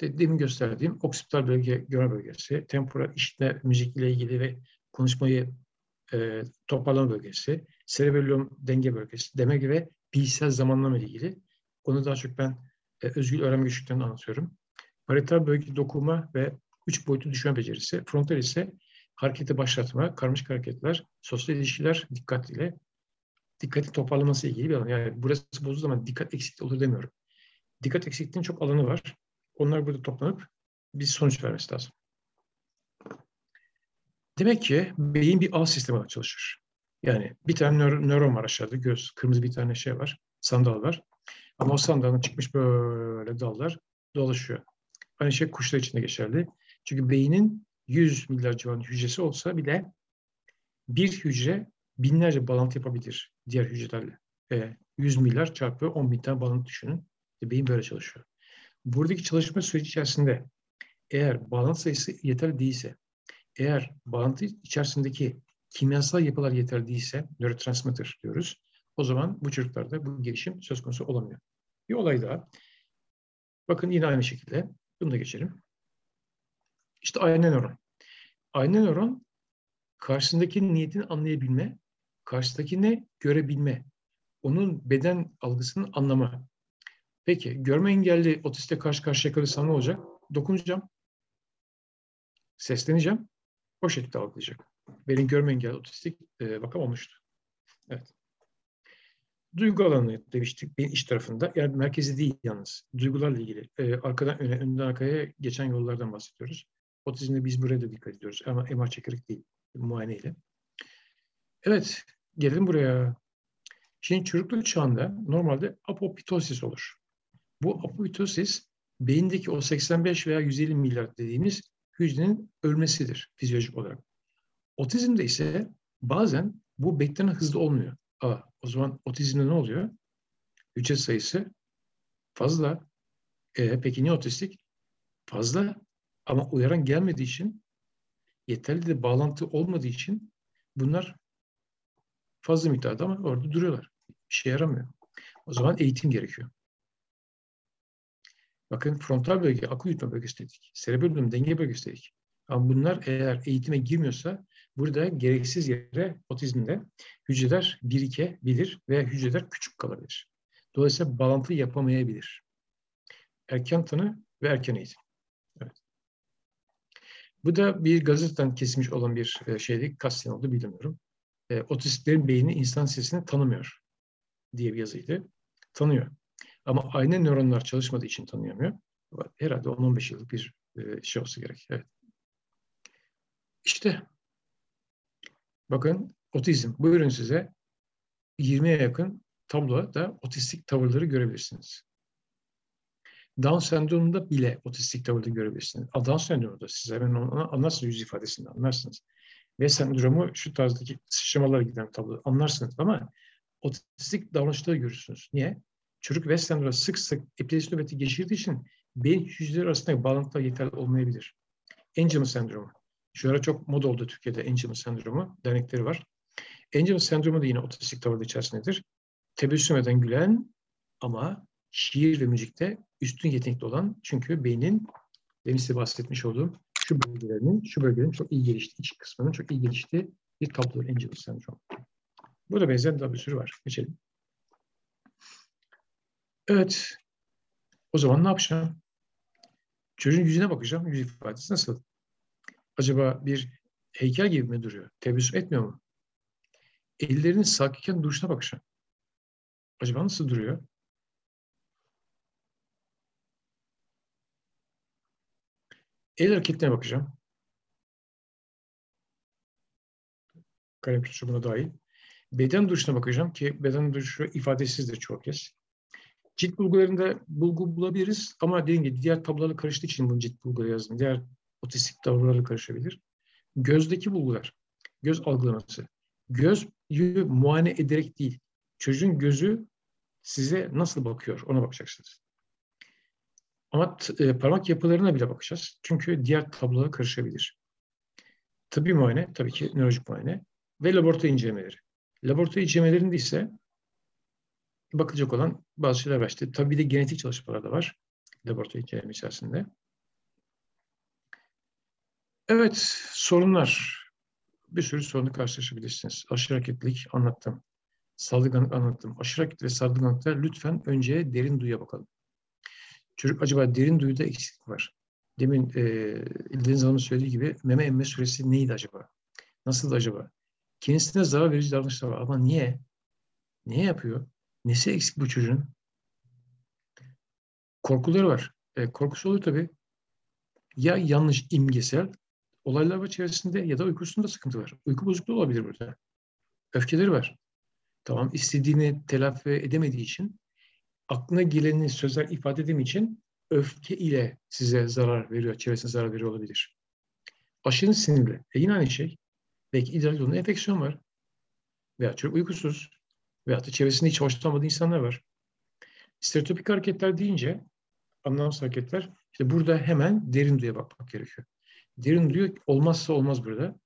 De, demin gösterdiğim oksipital bölge, görme bölgesi, temporal işitme, müzik ile ilgili ve konuşmayı e, toparlama bölgesi, cerebellum denge bölgesi, demek ve bilişsel zamanlama ile ilgili. Onu daha çok ben e, özgül öğrenme güçlüklerini anlatıyorum. Parietal bölge dokunma ve üç boyutlu düşme becerisi. Frontal ise hareketi başlatma, karmaşık hareketler, sosyal ilişkiler dikkat ile dikkati toparlaması ilgili bir alan. Yani burası bozduğu zaman dikkat eksikliği olur demiyorum. Dikkat eksikliğinin çok alanı var. Onlar burada toplanıp bir sonuç vermesi lazım. Demek ki beyin bir ağ sistemi olarak çalışır. Yani bir tane nöro, nöron var aşağıda, göz, kırmızı bir tane şey var, sandal var. Ama o sandalın çıkmış böyle dallar dolaşıyor. Aynı şey kuşlar için de geçerli. Çünkü beynin 100 milyar civarında hücresi olsa bile bir hücre binlerce bağlantı yapabilir diğer hücrelerle. E, 100 milyar çarpı 10 bin tane bağlantı düşünün. Beyin böyle çalışıyor. Buradaki çalışma süreci içerisinde eğer bağlantı sayısı yeterli değilse, eğer bağlantı içerisindeki kimyasal yapılar yeterli değilse, nörotransmitter diyoruz, o zaman bu çocuklarda bu gelişim söz konusu olamıyor. Bir olay daha. Bakın yine aynı şekilde, bunu da geçelim. İşte ayna nöron. Ayna nöron karşısındaki niyetini anlayabilme, karşıdakini görebilme, onun beden algısının anlama. Peki görme engelli otiste karşı karşıya kalırsam ne olacak? Dokunacağım, sesleneceğim, o şekilde algılayacak. Benim görme engelli otistik e, vakam olmuştu. Evet. Duygu alanı demiştik beyin iç tarafında. Yani merkezi değil yalnız. Duygularla ilgili. E, arkadan öne, önden arkaya geçen yollardan bahsediyoruz. Otizmde biz buraya da dikkat ediyoruz. Ama MR çekerek değil. Muayeneyle. Evet. Gelelim buraya. Şimdi çocukluk çağında normalde apoptosis olur. Bu apoptosis beyindeki o 85 veya 150 milyar dediğimiz hücrenin ölmesidir fizyolojik olarak. Otizmde ise bazen bu beklenen hızlı olmuyor. Aa, o zaman otizmde ne oluyor? Hücre sayısı fazla. E, peki niye otistik? Fazla ama uyaran gelmediği için yeterli de bağlantı olmadığı için bunlar fazla miktarda ama orada duruyorlar. Bir şey yaramıyor. O zaman eğitim gerekiyor. Bakın frontal bölge, akıl yutma bölgesi dedik. Serebellum denge bölgesi dedik. Ama bunlar eğer eğitime girmiyorsa burada gereksiz yere otizmde hücreler birikebilir ve hücreler küçük kalabilir. Dolayısıyla bağlantı yapamayabilir. Erken tanı ve erken eğitim. Evet. Bu da bir gazeteden kesilmiş olan bir e, şeydi. Kasten oldu bilmiyorum. E, otistlerin beyni insan sesini tanımıyor diye bir yazıydı. Tanıyor. Ama aynı nöronlar çalışmadığı için tanıyamıyor. Herhalde 10-15 yıllık bir e, şey olsa gerek. Evet. İşte bakın otizm. Buyurun size 20'ye yakın tabloda otistik tavırları görebilirsiniz. Down sendromunda bile otistik tavırları görebilirsiniz. Down sendromunda siz hemen onu anlarsınız yüz ifadesinde anlarsınız. Ve sendromu şu tarzdaki sıçramalara giden tablo anlarsınız ama otistik davranışları görürsünüz. Niye? Çocuk West sendromu sık sık epilepsi nöbeti geçirdiği için beyin hücreleri arasındaki bağlantılar yeterli olmayabilir. Angelman sendromu. Şu ara çok moda oldu Türkiye'de Angelman sendromu. Dernekleri var. Angelman sendromu da yine otistik tavırda içerisindedir. Tebessüm gülen ama şiir ve müzikte üstün yetenekli olan çünkü beynin demin size bahsetmiş olduğum şu bölgelerinin, şu bölgenin çok iyi gelişti, iç kısmının çok iyi geliştiği bir tablo Angelman sendromu. Burada benzer daha bir sürü var. Geçelim. Evet. O zaman ne yapacağım? Çocuğun yüzüne bakacağım. Yüz ifadesi nasıl? Acaba bir heykel gibi mi duruyor? Tebessüm etmiyor mu? Ellerinin sakinken duruşuna bakacağım. Acaba nasıl duruyor? El hareketine bakacağım. Kalem tutuşu buna dahil. Beden duruşuna bakacağım ki beden duruşu ifadesizdir çok kez. Cilt bulgularında bulgu bulabiliriz ama dediğim gibi diğer tablolarla karıştığı için bunu cilt bulguları yazdım. Diğer otistik tablolarla karışabilir. Gözdeki bulgular, göz algılaması. Göz muayene ederek değil, çocuğun gözü size nasıl bakıyor ona bakacaksınız. Ama e, parmak yapılarına bile bakacağız. Çünkü diğer tablolara karışabilir. Tıbbi muayene, tabii ki nörolojik muayene ve laboratuvar incelemeleri. Laboratuvar incelemelerinde ise bakılacak olan bazı şeyler var. İşte, tabii bir de genetik çalışmalar da var laboratuvar inceleme içerisinde. Evet, sorunlar. Bir sürü sorunla karşılaşabilirsiniz. Aşırı hareketlilik anlattım. Saldırganlık anlattım. Aşırı hareket ve saldırganlıkta lütfen önce derin duyuya bakalım. Çocuk acaba derin duyuda eksiklik var. Demin e, Deniz Hanım'ın söylediği gibi meme emme süresi neydi acaba? Nasıldı acaba? Kendisine zarar verici davranışlar var ama niye? Niye yapıyor? Nesi eksik bu çocuğun? Korkuları var. E, korkusu olur tabii. Ya yanlış imgesel olaylar var çevresinde ya da uykusunda sıkıntı var. Uyku bozukluğu olabilir burada. Öfkeleri var. Tamam istediğini telafi edemediği için aklına geleni sözler ifade edemediği için öfke ile size zarar veriyor, çevresine zarar veriyor olabilir. Aşırı sinirli. E yine aynı şey. Belki idrar yolunda enfeksiyon var. Veya çok uykusuz. Veya da çevresinde hiç hoşlanmadığı insanlar var. Stereotipik hareketler deyince, anlamsız hareketler, işte burada hemen derin duyuya bakmak gerekiyor. Derin duyu olmazsa olmaz burada.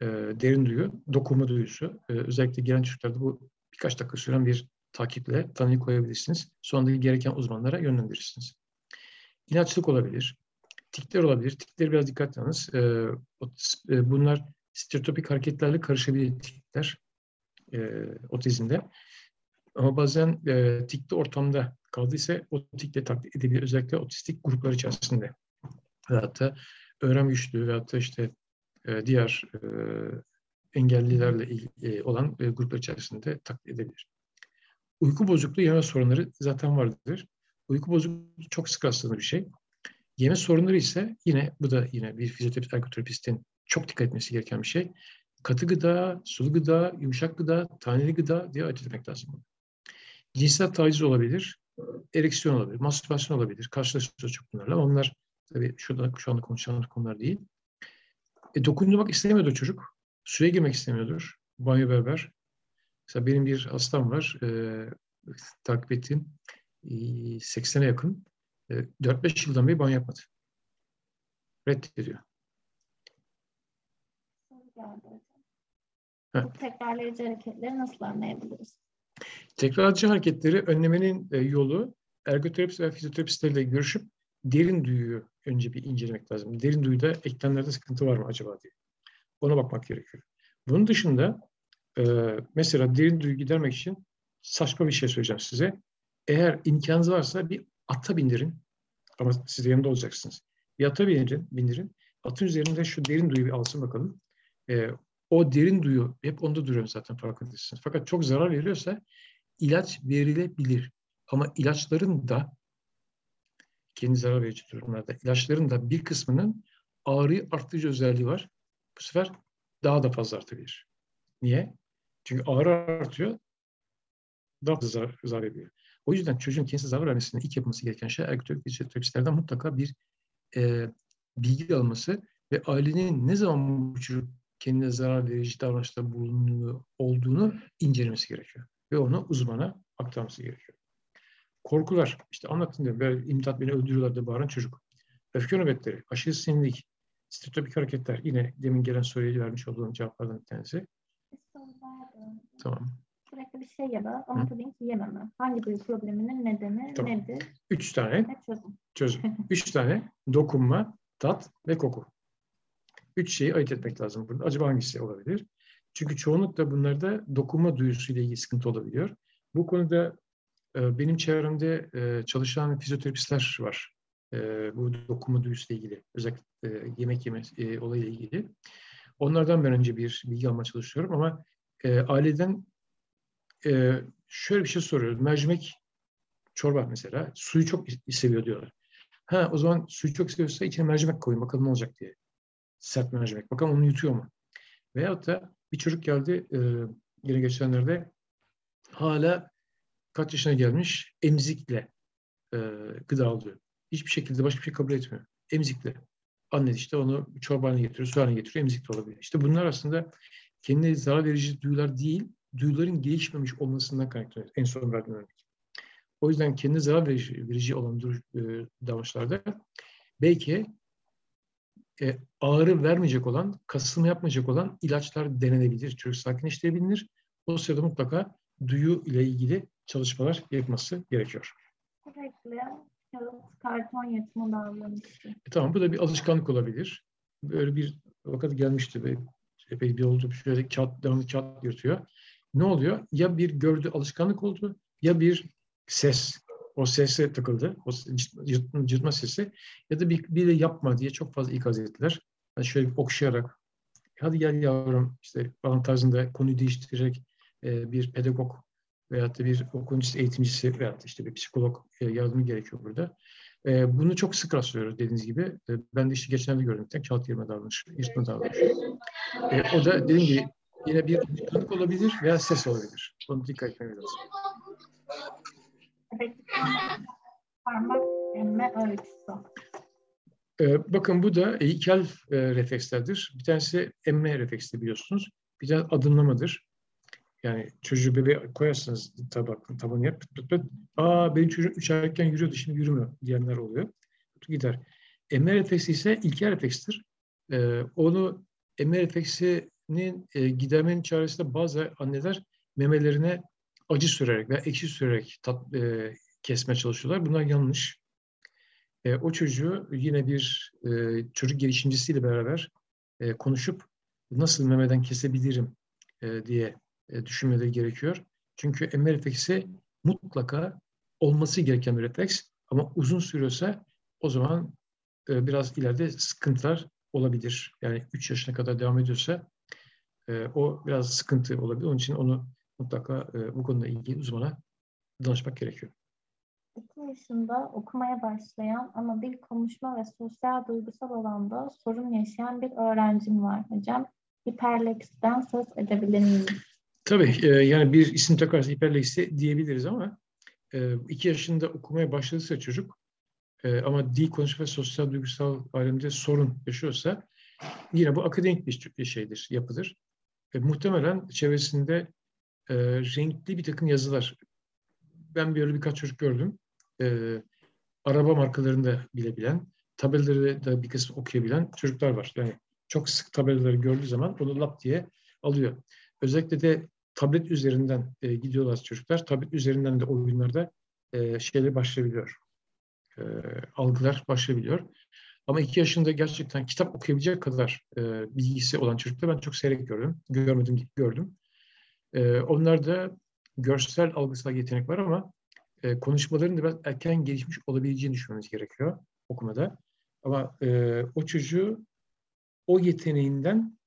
E, derin duyu, dokunma duyusu. E, özellikle gelen çocuklarda bu birkaç dakika süren bir takiple tanıyı koyabilirsiniz. Sonra da gereken uzmanlara yönlendirirsiniz. İnaçlık olabilir. tikler olabilir. Tikleri biraz dikkat ediniz. E, e, bunlar stereotipik hareketlerle karışabilir tikler e, otizmde. Ama bazen e, tikli ortamda kaldıysa o tikle taklit edebilir. Özellikle otistik gruplar içerisinde. Veyahut da öğrenme güçlüğü veyahut da işte e, diğer e, engellilerle ilgili, e, olan e, gruplar içerisinde taklit edebilir. Uyku bozukluğu yeme sorunları zaten vardır. Uyku bozukluğu çok sık rastlanan bir şey. Yeme sorunları ise yine bu da yine bir fizyoterapist, ergoterapistin çok dikkat etmesi gereken bir şey. Katı gıda, sulu gıda, yumuşak gıda, taneli gıda diye ayırt lazım. Cinsel taciz olabilir, ereksiyon olabilir, mastürbasyon olabilir. Karşılaşıyoruz çok bunlarla. Onlar tabii şurada, şu anda konuşacağımız konular değil. E, dokundurmak istemiyordur çocuk. Suya girmek istemiyordur. Banyo berber. Mesela benim bir hastam var. E, takip ettiğim. E, 80'e yakın. E, 4-5 yıldan beri banyo yapmadı. Reddediyor. Bu tekrarlayıcı hareketleri nasıl anlayabiliriz? Tekrarlayıcı hareketleri önlemenin e, yolu ergoterapist ve fizyoterapistlerle görüşüp derin duyuyu önce bir incelemek lazım. Derin duyuda eklemlerde sıkıntı var mı acaba diye. Ona bakmak gerekiyor. Bunun dışında e, mesela derin duyu gidermek için saçma bir şey söyleyeceğim size. Eğer imkanınız varsa bir ata bindirin. Ama siz de yanında olacaksınız. Bir ata bindirin, bindirin. Atın üzerinde şu derin duyu bir alsın bakalım. E, o derin duyu hep onda duruyor zaten farkındasınız. Fakat çok zarar veriyorsa ilaç verilebilir. Ama ilaçların da kendi zarar verici durumlarda ilaçların da bir kısmının ağrıyı arttırıcı özelliği var. Bu sefer daha da fazla artabilir. Niye? Çünkü ağrı artıyor, daha da zarar, zarar ediyor. O yüzden çocuğun kendisi zarar vermesine ilk yapması gereken şey ergoterapistlerden mutlaka bir e, bilgi alması ve ailenin ne zaman bu çocuk kendine zarar verici davranışta bulunuyor olduğunu incelemesi gerekiyor. Ve onu uzmana aktarması gerekiyor. Korkular, işte anlattım diye böyle imdat beni öldürüyorlar diye bağıran çocuk. Öfke nöbetleri, aşırı sinirlik, stereotipik hareketler. Yine demin gelen soruya vermiş olduğum cevaplardan bir tanesi. Tamam. Sürekli bir şey da ama Hı. tabii ki yememe. Hangi bir probleminin nedeni tamam. nedir? Üç tane ne çözüm. çözüm. Üç tane dokunma, tat ve koku. Üç şeyi ayırt etmek lazım burada. Acaba hangisi olabilir? Çünkü çoğunlukla bunlarda dokunma duyusuyla ilgili sıkıntı olabiliyor. Bu konuda e, benim çevremde e, çalışan fizyoterapistler var. E, bu dokunma duyusuyla ilgili. Özellikle yemek yeme olayıyla ilgili. Onlardan ben önce bir bilgi almaya çalışıyorum ama aileden şöyle bir şey soruyoruz. Mercimek çorba mesela. Suyu çok seviyor diyorlar. Ha o zaman suyu çok seviyorsa içine mercimek koyun bakalım ne olacak diye. Sert mercimek. Bakalım onu yutuyor mu? Veyahut da bir çocuk geldi e, yine geçenlerde hala kaç yaşına gelmiş emzikle e, gıda alıyor. Hiçbir şekilde başka bir şey kabul etmiyor. Emzikle. Anne işte onu çorba haline getiriyor, su getiriyor, emzik de olabilir. İşte bunlar aslında kendine zarar verici duyular değil, duyuların gelişmemiş olmasından kaynaklanıyor. En son verdiğim örnek. O yüzden kendine zarar verici, verici olan e, davranışlarda belki e, ağrı vermeyecek olan, kasılma yapmayacak olan ilaçlar denenebilir. Çocuk sakinleştirebilir. O sırada mutlaka duyu ile ilgili çalışmalar yapması gerekiyor. Sürekli kağıt, karton yırtma davranışı. E, tamam bu da bir alışkanlık olabilir. Böyle bir vakit gelmişti ve epey bir oldu. Şöyle kağıt, devamlı kağıt yırtıyor. Ne oluyor? Ya bir gördü alışkanlık oldu ya bir ses o sese takıldı. O cırtma, cırtma sesi. Ya da bir, bir de yapma diye çok fazla ikaz ettiler. Yani şöyle okşayarak hadi gel yavrum işte falan tarzında konuyu değiştirerek e, bir pedagog veyahut da bir okul eğitimcisi veyahut işte bir psikolog e, yardımı gerekiyor burada. E, bunu çok sık rastlıyoruz dediğiniz gibi. E, ben de işte geçenlerde gördüm. Tek kağıt yırma davranışı, yırtma davranışı. E, o da dediğim gibi yine bir alışkanlık olabilir veya ses olabilir. Bunu dikkat etmemiz lazım. Ee, bakın bu da ilkel e, reflekslerdir. Bir tanesi emme refleksi biliyorsunuz. Bir tane adımlamadır. Yani çocuğu bebeğe koyarsınız tabak, tabanı yap. Pıt pıt pıt. Aa benim çocuğum üç aylıkken yürüyordu şimdi yürümüyor diyenler oluyor. Gider. Emme refleksi ise ilkel reflekstir. Ee, onu emme refleksinin e, gidermenin çaresinde bazı anneler memelerine acı sürerek veya ekşi sürerek tat, e, kesmeye çalışıyorlar. Bunlar yanlış. e, o çocuğu yine bir e, çocuk gelişimcisiyle beraber e, konuşup nasıl memeden kesebilirim e, diye e, düşünmeleri gerekiyor. Çünkü emme refleksi mutlaka olması gereken bir refleks ama uzun sürüyorsa o zaman e, biraz ileride sıkıntılar olabilir. Yani 3 yaşına kadar devam ediyorsa e, o biraz sıkıntı olabilir. Onun için onu mutlaka e, bu konuda ilgili uzmana danışmak gerekiyor. 2 yaşında okumaya başlayan ama dil konuşma ve sosyal duygusal alanda sorun yaşayan bir öğrencim var hocam. Hiperleksiden söz edebilir miyim? Tabii e, yani bir isim takarsa hiperleksi diyebiliriz ama e, iki yaşında okumaya başladıysa çocuk e, ama dil konuşma ve sosyal duygusal alemde sorun yaşıyorsa yine bu akademik bir şeydir, yapıdır. E, muhtemelen çevresinde e, renkli bir takım yazılar. Ben böyle birkaç çocuk gördüm. E, araba markalarını da bilebilen, tabelaları da bir kısmı okuyabilen çocuklar var. Yani çok sık tabelaları gördüğü zaman onu lap diye alıyor. Özellikle de tablet üzerinden e, gidiyorlar çocuklar. Tablet üzerinden de oyunlarda e, şeyler başlayabiliyor. E, algılar başlayabiliyor. Ama iki yaşında gerçekten kitap okuyabilecek kadar e, bilgisi olan çocuklar ben çok seyrek gördüm. Görmedim, gördüm. E, onlarda görsel algısal yetenek var ama e, konuşmaların da biraz erken gelişmiş olabileceğini düşünmemiz gerekiyor okumada. Ama e, o çocuğu o yeteneğinden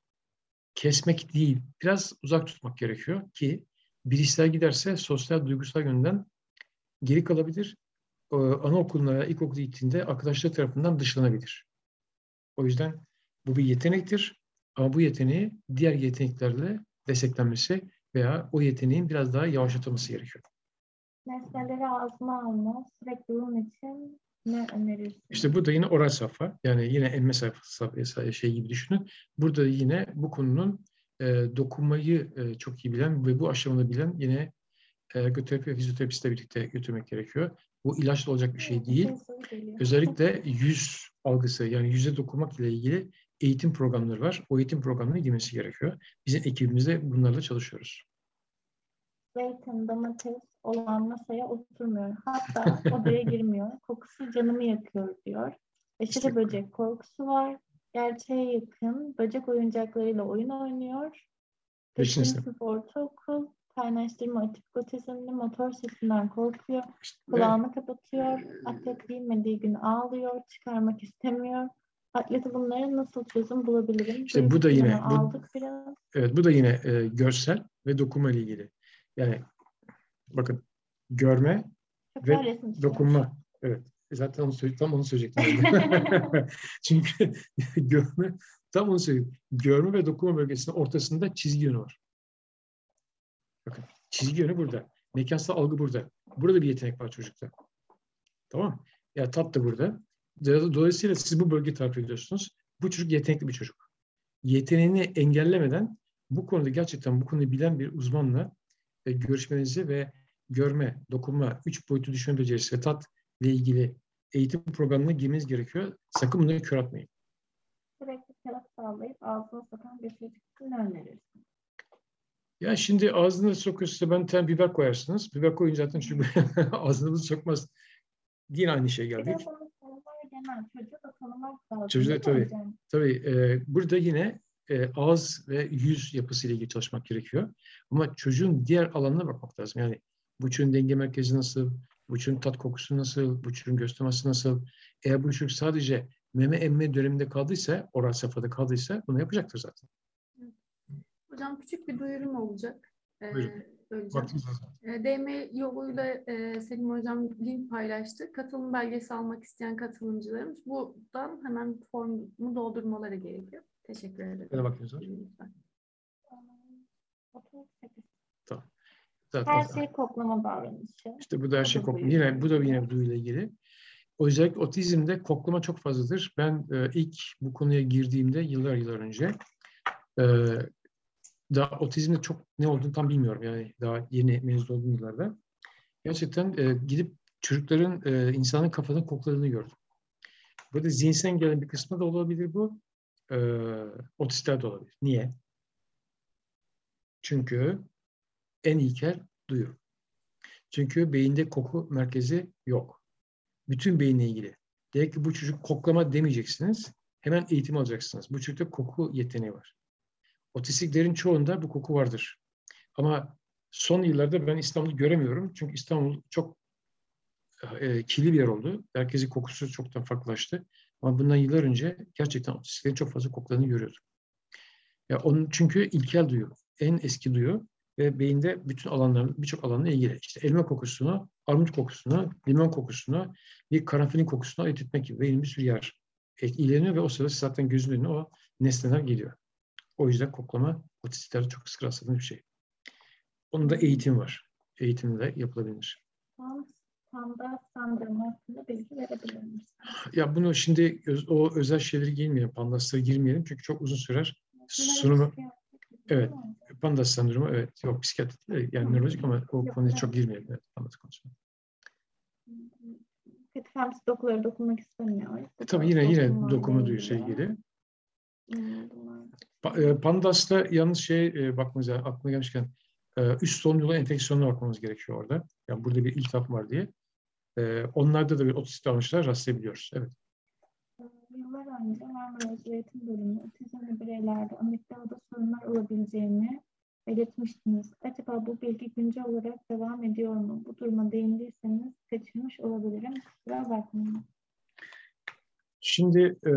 kesmek değil, biraz uzak tutmak gerekiyor ki bilişsel giderse sosyal, duygusal yönden geri kalabilir. Ee, anaokuluna, ilkokula gittiğinde arkadaşlar tarafından dışlanabilir. O yüzden bu bir yetenektir ama bu yeteneği diğer yeteneklerle desteklenmesi veya o yeteneğin biraz daha yavaşlatılması gerekiyor. Nesneleri ağzına alma, sürekli bunun için ne önerirsin? İşte bu da yine oral safha. Yani yine emme safhası şey gibi düşünün. Burada yine bu konunun e, dokunmayı e, çok iyi bilen ve bu aşamada bilen yine ergoterapi ve fizyoterapistle birlikte götürmek gerekiyor. Bu ilaçla olacak bir şey değil. Özellikle yüz algısı yani yüze dokunmak ile ilgili eğitim programları var. O eğitim programına girmesi gerekiyor. Bizim ekibimizde bunlarla çalışıyoruz. Zeytin, domates olan masaya oturmuyor. Hatta odaya girmiyor. Kokusu canımı yakıyor diyor. Aşırı işte, böcek korkusu var. Gerçeğe yakın. Böcek oyuncaklarıyla oyun oynuyor. Beşinci sınıf ortaokul. Kaynaştırma atipik otizmli motor sesinden korkuyor. Kulağını kapatıyor. Atlet giyinmediği gün ağlıyor. Çıkarmak istemiyor. Atleti bunlara nasıl çözüm bulabilirim? İşte bu da yine bu, aldık biraz. Evet bu da yine e, görsel ve dokunma ile ilgili. Yani bakın görme Çok ve dokunma. Evet. E, zaten onu söyle, tam onu söyleyecektim. Çünkü görme tam onu söyleyeyim. Görme ve dokunma bölgesinin ortasında çizgi yönü var. Bakın çizgi yönü burada. Mekansal algı burada. Burada bir yetenek var çocukta. Tamam Ya tat da burada. Dolayısıyla siz bu bölgeyi takip ediyorsunuz. Bu çocuk yetenekli bir çocuk. Yeteneğini engellemeden bu konuda gerçekten bu konuyu bilen bir uzmanla e, görüşmenizi ve görme, dokunma, üç boyutlu düşünme becerisi ve tat ile ilgili eğitim programına girmeniz gerekiyor. Sakın bunları kör atmayın. Sürekli kağıt sağlayıp ağzına sokan bir çocuk ne önerirsin? Ya şimdi ağzına sokuyorsa ben tane biber koyarsınız. Biber koyunca zaten çünkü ağzınızı sokmaz. Yine aynı şey geldi. Çocuğu da tabii. Tabii e, burada yine e, ağız ve yüz yapısıyla ilgili çalışmak gerekiyor. Ama çocuğun diğer alanına bakmak lazım. Yani bu çocuğun denge merkezi nasıl, bu çocuğun tat kokusu nasıl, bu çocuğun göz teması nasıl. Eğer bu çocuk sadece meme emme döneminde kaldıysa, oral safhada kaldıysa bunu yapacaktır zaten. Hocam küçük bir duyurum olacak. Ee, Buyurun. Ee, DM yoluyla e, Selim Hocam link paylaştı. Katılım belgesi almak isteyen katılımcılarımız buradan hemen formu doldurmaları gerekiyor. Teşekkür ederim. Ne bakıyoruz? Lütfen. Tamam. Zaten her şey koklama davranışı. İşte bu da her şey koklama. Yine bu da yine duyuyla ilgili. Özellikle otizmde koklama çok fazladır. Ben e, ilk bu konuya girdiğimde yıllar yıllar önce e, daha otizmde çok ne olduğunu tam bilmiyorum. Yani daha yeni mezun olduğum yıllarda. Gerçekten e, gidip çocukların e, insanın kafadan kokladığını gördüm. Burada zihinsel gelen bir kısmı da olabilir bu. E, otistler de olabilir. Niye? Çünkü en ilkel duyu. Çünkü beyinde koku merkezi yok. Bütün beyinle ilgili. Demek ki bu çocuk koklama demeyeceksiniz. Hemen eğitim alacaksınız. Bu çocukta koku yeteneği var. Otistiklerin çoğunda bu koku vardır. Ama son yıllarda ben İstanbul'u göremiyorum. Çünkü İstanbul çok e, kirli bir yer oldu. Herkesin kokusu çoktan farklılaştı. Ama bundan yıllar önce gerçekten otistiklerin çok fazla koklarını görüyordum. Ya onun çünkü ilkel duyu, en eski duyu ve beyinde bütün alanların birçok alanla ilgili. İşte elma kokusunu, armut kokusunu, limon kokusunu, bir karanfilin kokusunu ayırt etmek gibi beynin bir sürü yer ilgileniyor ve o sırada zaten gözünün önüne o nesneler geliyor. O yüzden koklama otistlerde çok sık rastladığım bir şey. Onun da eğitim var. Eğitimde yapılabilir. Panda sendromu hakkında bilgi verebilir misiniz? Ya bunu şimdi öz, o özel şeyleri girmeyelim, pandaslara girmeyelim çünkü çok uzun sürer. Sunumu, evet, pandas sendromu evet, yok psikiyatri değil, yani nörolojik ama o konuya çok girmeyelim. Evet, pandas konusunda. Kötü dokunmak istemiyor. E, tabii yine yine dokuma duyusu ilgili. Pa, Pandas'ta yalnız şey e, bakmanız aklıma gelmişken e, üst solunum yolu enfeksiyonuna bakmamız gerekiyor orada. Yani burada bir iltihap var diye. E, onlarda da bir otistik davranışlar rastlayabiliyoruz. Evet. Yıllar önce Marmara Eğitim Bölümü otizmli bireylerde amigdalada sorunlar olabileceğini belirtmiştiniz. Acaba bu bilgi güncel olarak devam ediyor mu? Bu duruma değindiyseniz kaçırmış olabilirim. Kusura bakmayın. Şimdi e,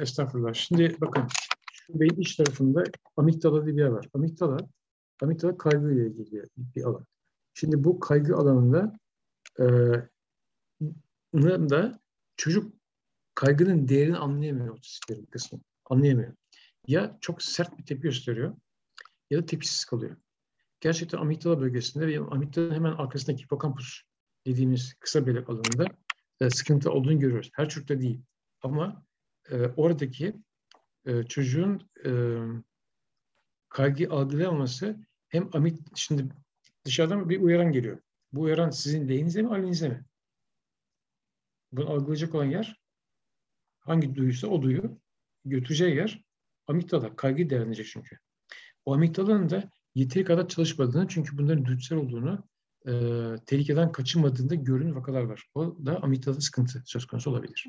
estağfurullah. Şimdi bakın şu beyin iç tarafında amigdala diye bir yer var. Amigdala, amigdala kaygı ile ilgili bir alan. Şimdi bu kaygı alanında e, da çocuk kaygının değerini anlayamıyor otistiklerin kısmı. Anlayamıyor. Ya çok sert bir tepki gösteriyor ya da tepkisiz kalıyor. Gerçekten amigdala bölgesinde ve amigdalanın hemen arkasındaki hipokampus dediğimiz kısa belek alanında e, sıkıntı olduğunu görüyoruz. Her çocukta değil. Ama e, oradaki e, çocuğun e, kaygı algılayamaması hem amig şimdi dışarıdan bir uyaran geliyor. Bu uyaran sizin lehinize mi aleyhinize mi? Bunu algılayacak olan yer hangi duyuysa o duyu götüreceği yer amigdala. Kaygı değerlenecek çünkü. O amigdalanın da yeteri kadar çalışmadığını çünkü bunların dürtüsel olduğunu e, tehlikeden kaçınmadığında görünür vakalar var. O da amigdalada sıkıntı söz konusu olabilir.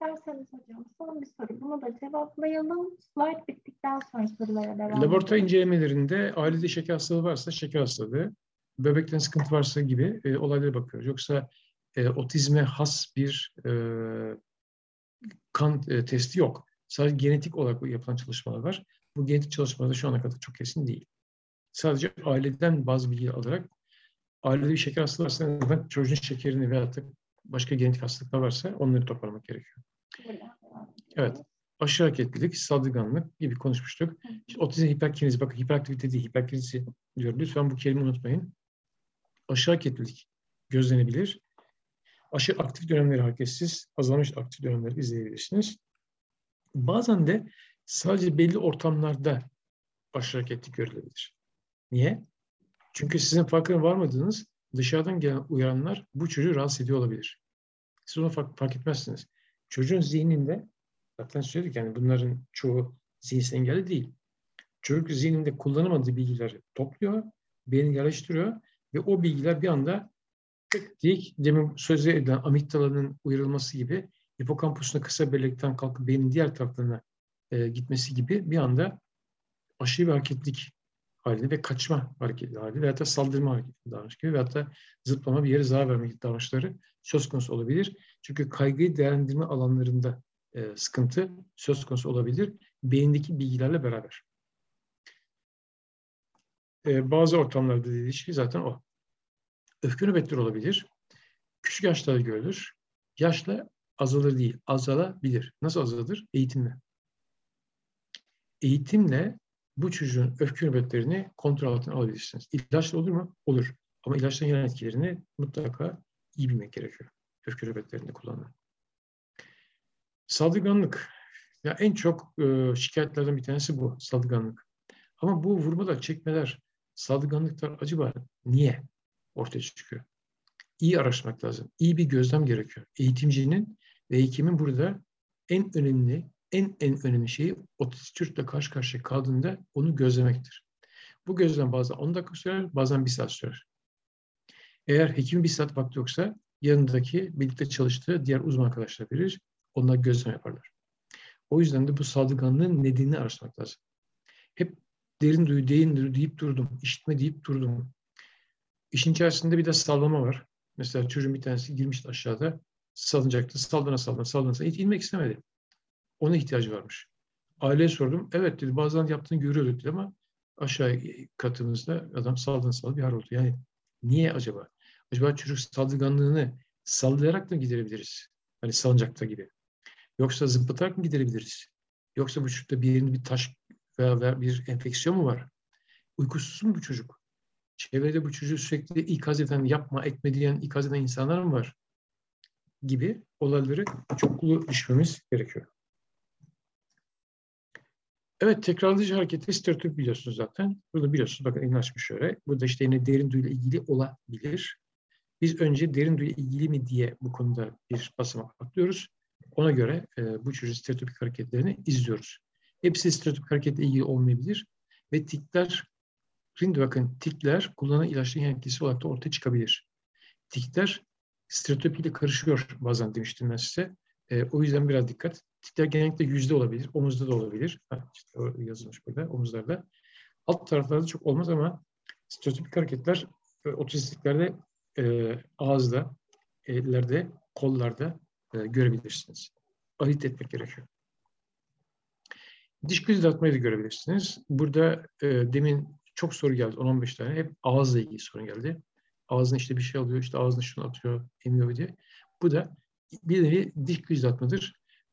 İsterseniz hocam son bir soru. Bunu da cevaplayalım. Slide bittikten sonra sorulara devam Laboratuvar incelemelerinde ailede şeker hastalığı varsa şeker hastalığı, böbrekten sıkıntı varsa gibi e, olaylara bakıyoruz. Yoksa e, otizme has bir e, kan e, testi yok. Sadece genetik olarak yapılan çalışmalar var. Bu genetik çalışmalar da şu ana kadar çok kesin değil. Sadece aileden bazı bilgi alarak ailede bir şeker hastalığı varsa çocuğun şekerini veya da başka genetik hastalıklar varsa onları toparlamak gerekiyor. Evet. Aşırı hareketlilik, saldırganlık gibi konuşmuştuk. İşte otizm hiperkinezi, bakın hiperaktivite değil, hiperkinezi diyor. Lütfen bu kelimeyi unutmayın. Aşırı hareketlilik gözlenebilir. Aşırı aktif dönemleri hareketsiz, azalmış aktif dönemleri izleyebilirsiniz. Bazen de sadece belli ortamlarda aşırı hareketlilik görülebilir. Niye? Çünkü sizin farkına varmadığınız dışarıdan gelen uyaranlar bu çocuğu rahatsız ediyor olabilir. Siz onu fark, fark etmezsiniz. Çocuğun zihninde zaten söyledik yani bunların çoğu zihinsel engelli değil. Çocuk zihninde kullanamadığı bilgileri topluyor, beynini yerleştiriyor ve o bilgiler bir anda tık dik demin sözü edilen amigdalanın uyarılması gibi hipokampusuna kısa bellekten kalkıp beynin diğer taraflarına e, gitmesi gibi bir anda aşırı bir hareketlik halinde ve kaçma hareketi hali veya da saldırma hareketi davranış gibi veya da zıplama bir yere zarar verme davranışları söz konusu olabilir. Çünkü kaygıyı değerlendirme alanlarında e, sıkıntı söz konusu olabilir. Beyindeki bilgilerle beraber. E, bazı ortamlarda dediği şey zaten o. Öfke nöbetleri olabilir. Küçük yaşlarda görülür. Yaşla azalır değil, azalabilir. Nasıl azalır? Eğitimle. Eğitimle bu çocuğun öfke nöbetlerini kontrol altına alabilirsiniz. İlaçla olur mu? Olur. Ama ilaçların yan etkilerini mutlaka iyi bilmek gerekiyor. Öfke nöbetlerinde kullanılan. Saldırganlık. Ya en çok e, şikayetlerden bir tanesi bu. Saldırganlık. Ama bu vurmalar, çekmeler, saldırganlıklar acaba niye ortaya çıkıyor? İyi araştırmak lazım. İyi bir gözlem gerekiyor. Eğitimcinin ve hekimin burada en önemli en en önemli şeyi otistik çocukla karşı karşıya kaldığında onu gözlemektir. Bu gözlem bazen 10 dakika sürer, bazen bir saat sürer. Eğer hekimin bir saat vakti yoksa yanındaki birlikte çalıştığı diğer uzman arkadaşlar verir. Onlar gözlem yaparlar. O yüzden de bu saldırganlığın nedenini araştırmak lazım. Hep derin duyu, derin duyu deyip durdum. işitme deyip durdum. İşin içerisinde bir de sallama var. Mesela çocuğun bir tanesi girmişti aşağıda. Salınacaktı. Saldana saldana saldana. Hiç inmek istemedi. Ona ihtiyacı varmış. Aileye sordum. Evet dedi bazen yaptığını görüyorduk dedi ama aşağı katımızda adam saldırı saldı bir hal oldu. Yani niye acaba? Acaba çocuk saldırganlığını sallayarak mı giderebiliriz? Hani salıncakta gibi. Yoksa zıplatarak mı giderebiliriz? Yoksa bu çocukta bir yerinde bir taş veya bir enfeksiyon mu var? Uykusuz mu bu çocuk? Çevrede bu çocuğu sürekli ikaz eden, yapma, etme diyen, ikaz eden insanlar mı var? Gibi olayları çoklu düşmemiz gerekiyor. Evet, tekrarlayıcı hareketi stereotip biliyorsunuz zaten. Burada biliyorsunuz, bakın elini açmış şöyle. Burada işte yine derin duyuyla ilgili olabilir. Biz önce derin duyuyla ilgili mi diye bu konuda bir basamak atlıyoruz. Ona göre e, bu çocuğun stereotipik hareketlerini izliyoruz. Hepsi stereotipik hareketle ilgili olmayabilir. Ve tikler, şimdi bakın tikler kullanılan ilaçların etkisi olarak da ortaya çıkabilir. Tikler stereotipiyle karışıyor bazen demiştim ben size. E, o yüzden biraz dikkat. Tikler genellikle yüzde olabilir, omuzda da olabilir. Ha, yazılmış burada, omuzlarda. Alt taraflarda çok olmaz ama stereotipik hareketler e, otistiklerde e, ağızda, ellerde, kollarda e, görebilirsiniz. Ayırt etmek gerekiyor. Diş göz da görebilirsiniz. Burada e, demin çok soru geldi, 10-15 tane. Hep ağızla ilgili sorun geldi. Ağzına işte bir şey alıyor, işte ağzına şunu atıyor, emiyor diye. Bu da bir nevi diş göz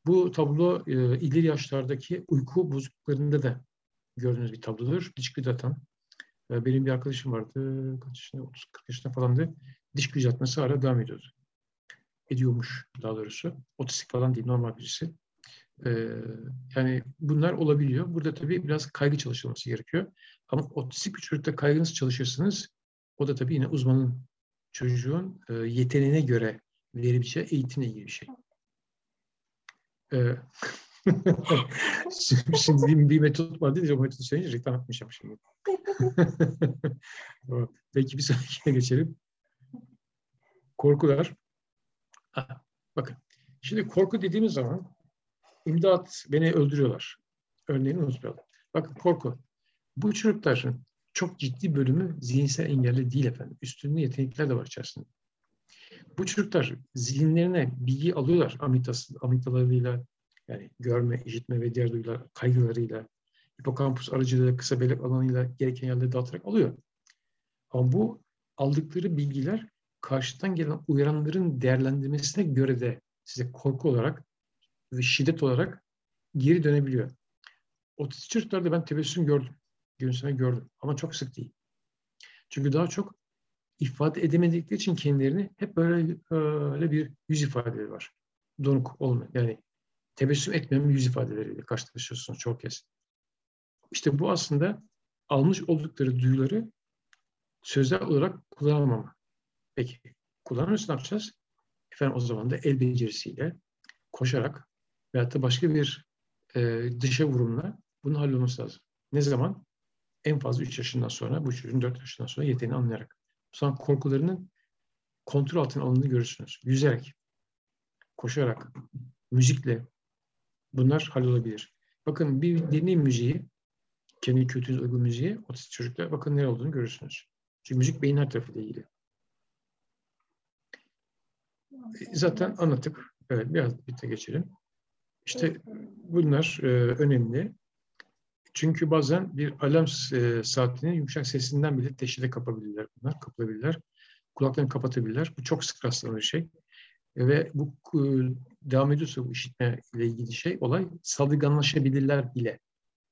Bu tablo e, ileri yaşlardaki uyku bozukluklarında da gördüğünüz bir tablodur. Diş göz atan. E, benim bir arkadaşım vardı, kaç yaşında, 30-40 yaşında falandı. Diş göz atması hala devam ediyordu ediyormuş daha doğrusu. Otistik falan değil, normal birisi. Ee, yani bunlar olabiliyor. Burada tabii biraz kaygı çalışılması gerekiyor. Ama otistik bir çocukta kaygınız çalışırsınız. O da tabii yine uzmanın çocuğun e, yeteneğine göre verebileceği eğitimle ilgili bir şey. Ee, şimdi bir, bir metot var mi? O metodu söyleyince reklam yapmayacağım şimdi. Peki bir sonrakine geçelim. Korkular. Bakın. Şimdi korku dediğimiz zaman imdat beni öldürüyorlar. Örneğini unutmayalım. Bakın korku. Bu çocukların çok ciddi bölümü zihinsel engelli değil efendim. Üstünlüğü yetenekler de var içerisinde. Bu çocuklar zihinlerine bilgi alıyorlar amigdası, amigdalarıyla yani görme, işitme ve diğer duyular kaygılarıyla hipokampus aracılığıyla kısa bellek alanıyla gereken yerlere dağıtarak alıyor. Ama bu aldıkları bilgiler karşıdan gelen uyaranların değerlendirmesine göre de size korku olarak ve şiddet olarak geri dönebiliyor. Otistik çocuklarda ben tebessüm gördüm. Gülümseme gördüm. Ama çok sık değil. Çünkü daha çok ifade edemedikleri için kendilerini hep böyle öyle bir yüz ifadeleri var. Donuk olma. Yani tebessüm etmeyen yüz ifadeleriyle karşılaşıyorsunuz çok kez. İşte bu aslında almış oldukları duyuları sözler olarak kullanamama. Peki kullanırsa ne yapacağız? Efendim o zaman da el becerisiyle koşarak veyahut da başka bir e, dışa vurumla bunun hallolması lazım. Ne zaman? En fazla 3 yaşından sonra, bu çocuğun 4 yaşından sonra yeteneğini anlayarak. Zaman korkularının kontrol altına alındığını görürsünüz. Yüzerek, koşarak, müzikle bunlar hallolabilir. Bakın bir dinleyin müziği, kendi kültürünüze uygun müziği, otistik çocuklar bakın ne olduğunu görürsünüz. Çünkü müzik beyin her tarafıyla ilgili. Zaten anlattık. Evet, biraz birlikte geçelim. İşte bunlar e, önemli. Çünkü bazen bir alarm e, saatinin yumuşak sesinden bile teşhide kapabilirler bunlar, kapılabilirler. Kulaklarını kapatabilirler. Bu çok sık rastlanan bir şey. E, ve bu e, devam ediyorsa bu işitme ile ilgili şey, olay saldırganlaşabilirler bile,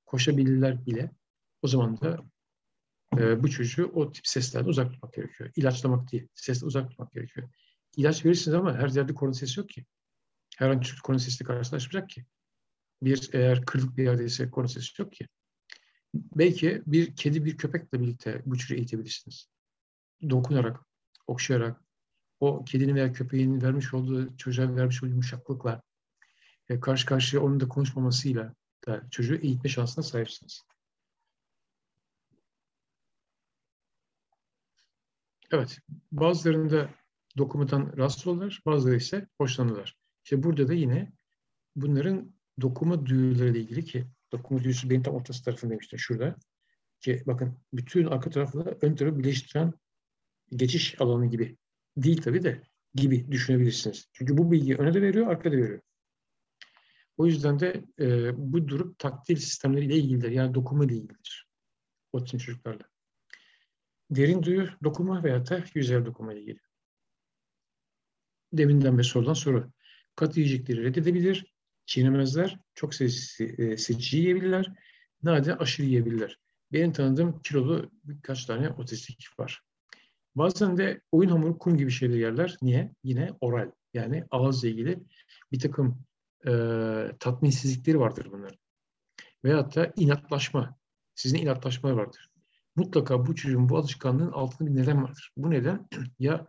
koşabilirler bile. O zaman da bu çocuğu o tip seslerden uzak tutmak gerekiyor. İlaçlamak değil, sesle uzak tutmak gerekiyor ilaç verirsiniz ama her yerde korona sesi yok ki. Her an korona sesiyle karşılaşmayacak ki. Bir eğer kırık bir yerdeyse korona sesi yok ki. Belki bir kedi bir köpekle birlikte bu çocuğu eğitebilirsiniz. Dokunarak, okşayarak, o kedinin veya köpeğin vermiş olduğu, çocuğa vermiş olduğu yumuşaklıkla, e, karşı karşıya onun da konuşmamasıyla da çocuğu eğitme şansına sahipsiniz. Evet, bazılarında dokumadan rahatsız olurlar, bazıları ise hoşlanırlar. İşte burada da yine bunların dokuma duyularıyla ilgili ki dokuma duyusu benim tam ortası tarafındayım işte şurada. Ki bakın bütün arka tarafla ön tarafı birleştiren geçiş alanı gibi. Değil tabii de gibi düşünebilirsiniz. Çünkü bu bilgiyi öne de veriyor, arkada veriyor. O yüzden de e, bu durum taktil sistemleriyle ilgilidir. Yani dokuma ile ilgilidir. Otizm çocuklarla. Derin duyu dokuma veya da yüzey dokuma ile ilgili. Deminden beri sorulan soru. Katı yiyecekleri reddedebilir, çiğnemezler, çok seçici, e, seçici yiyebilirler, nadir aşırı yiyebilirler. Benim tanıdığım kilolu birkaç tane otistik var. Bazen de oyun hamuru kum gibi şeyler yerler. Niye? Yine oral. Yani ağızla ilgili bir takım e, tatminsizlikleri vardır bunların. Veyahut da inatlaşma. Sizin inatlaşmalar vardır. Mutlaka bu çocuğun bu alışkanlığın altında bir neden vardır. Bu neden ya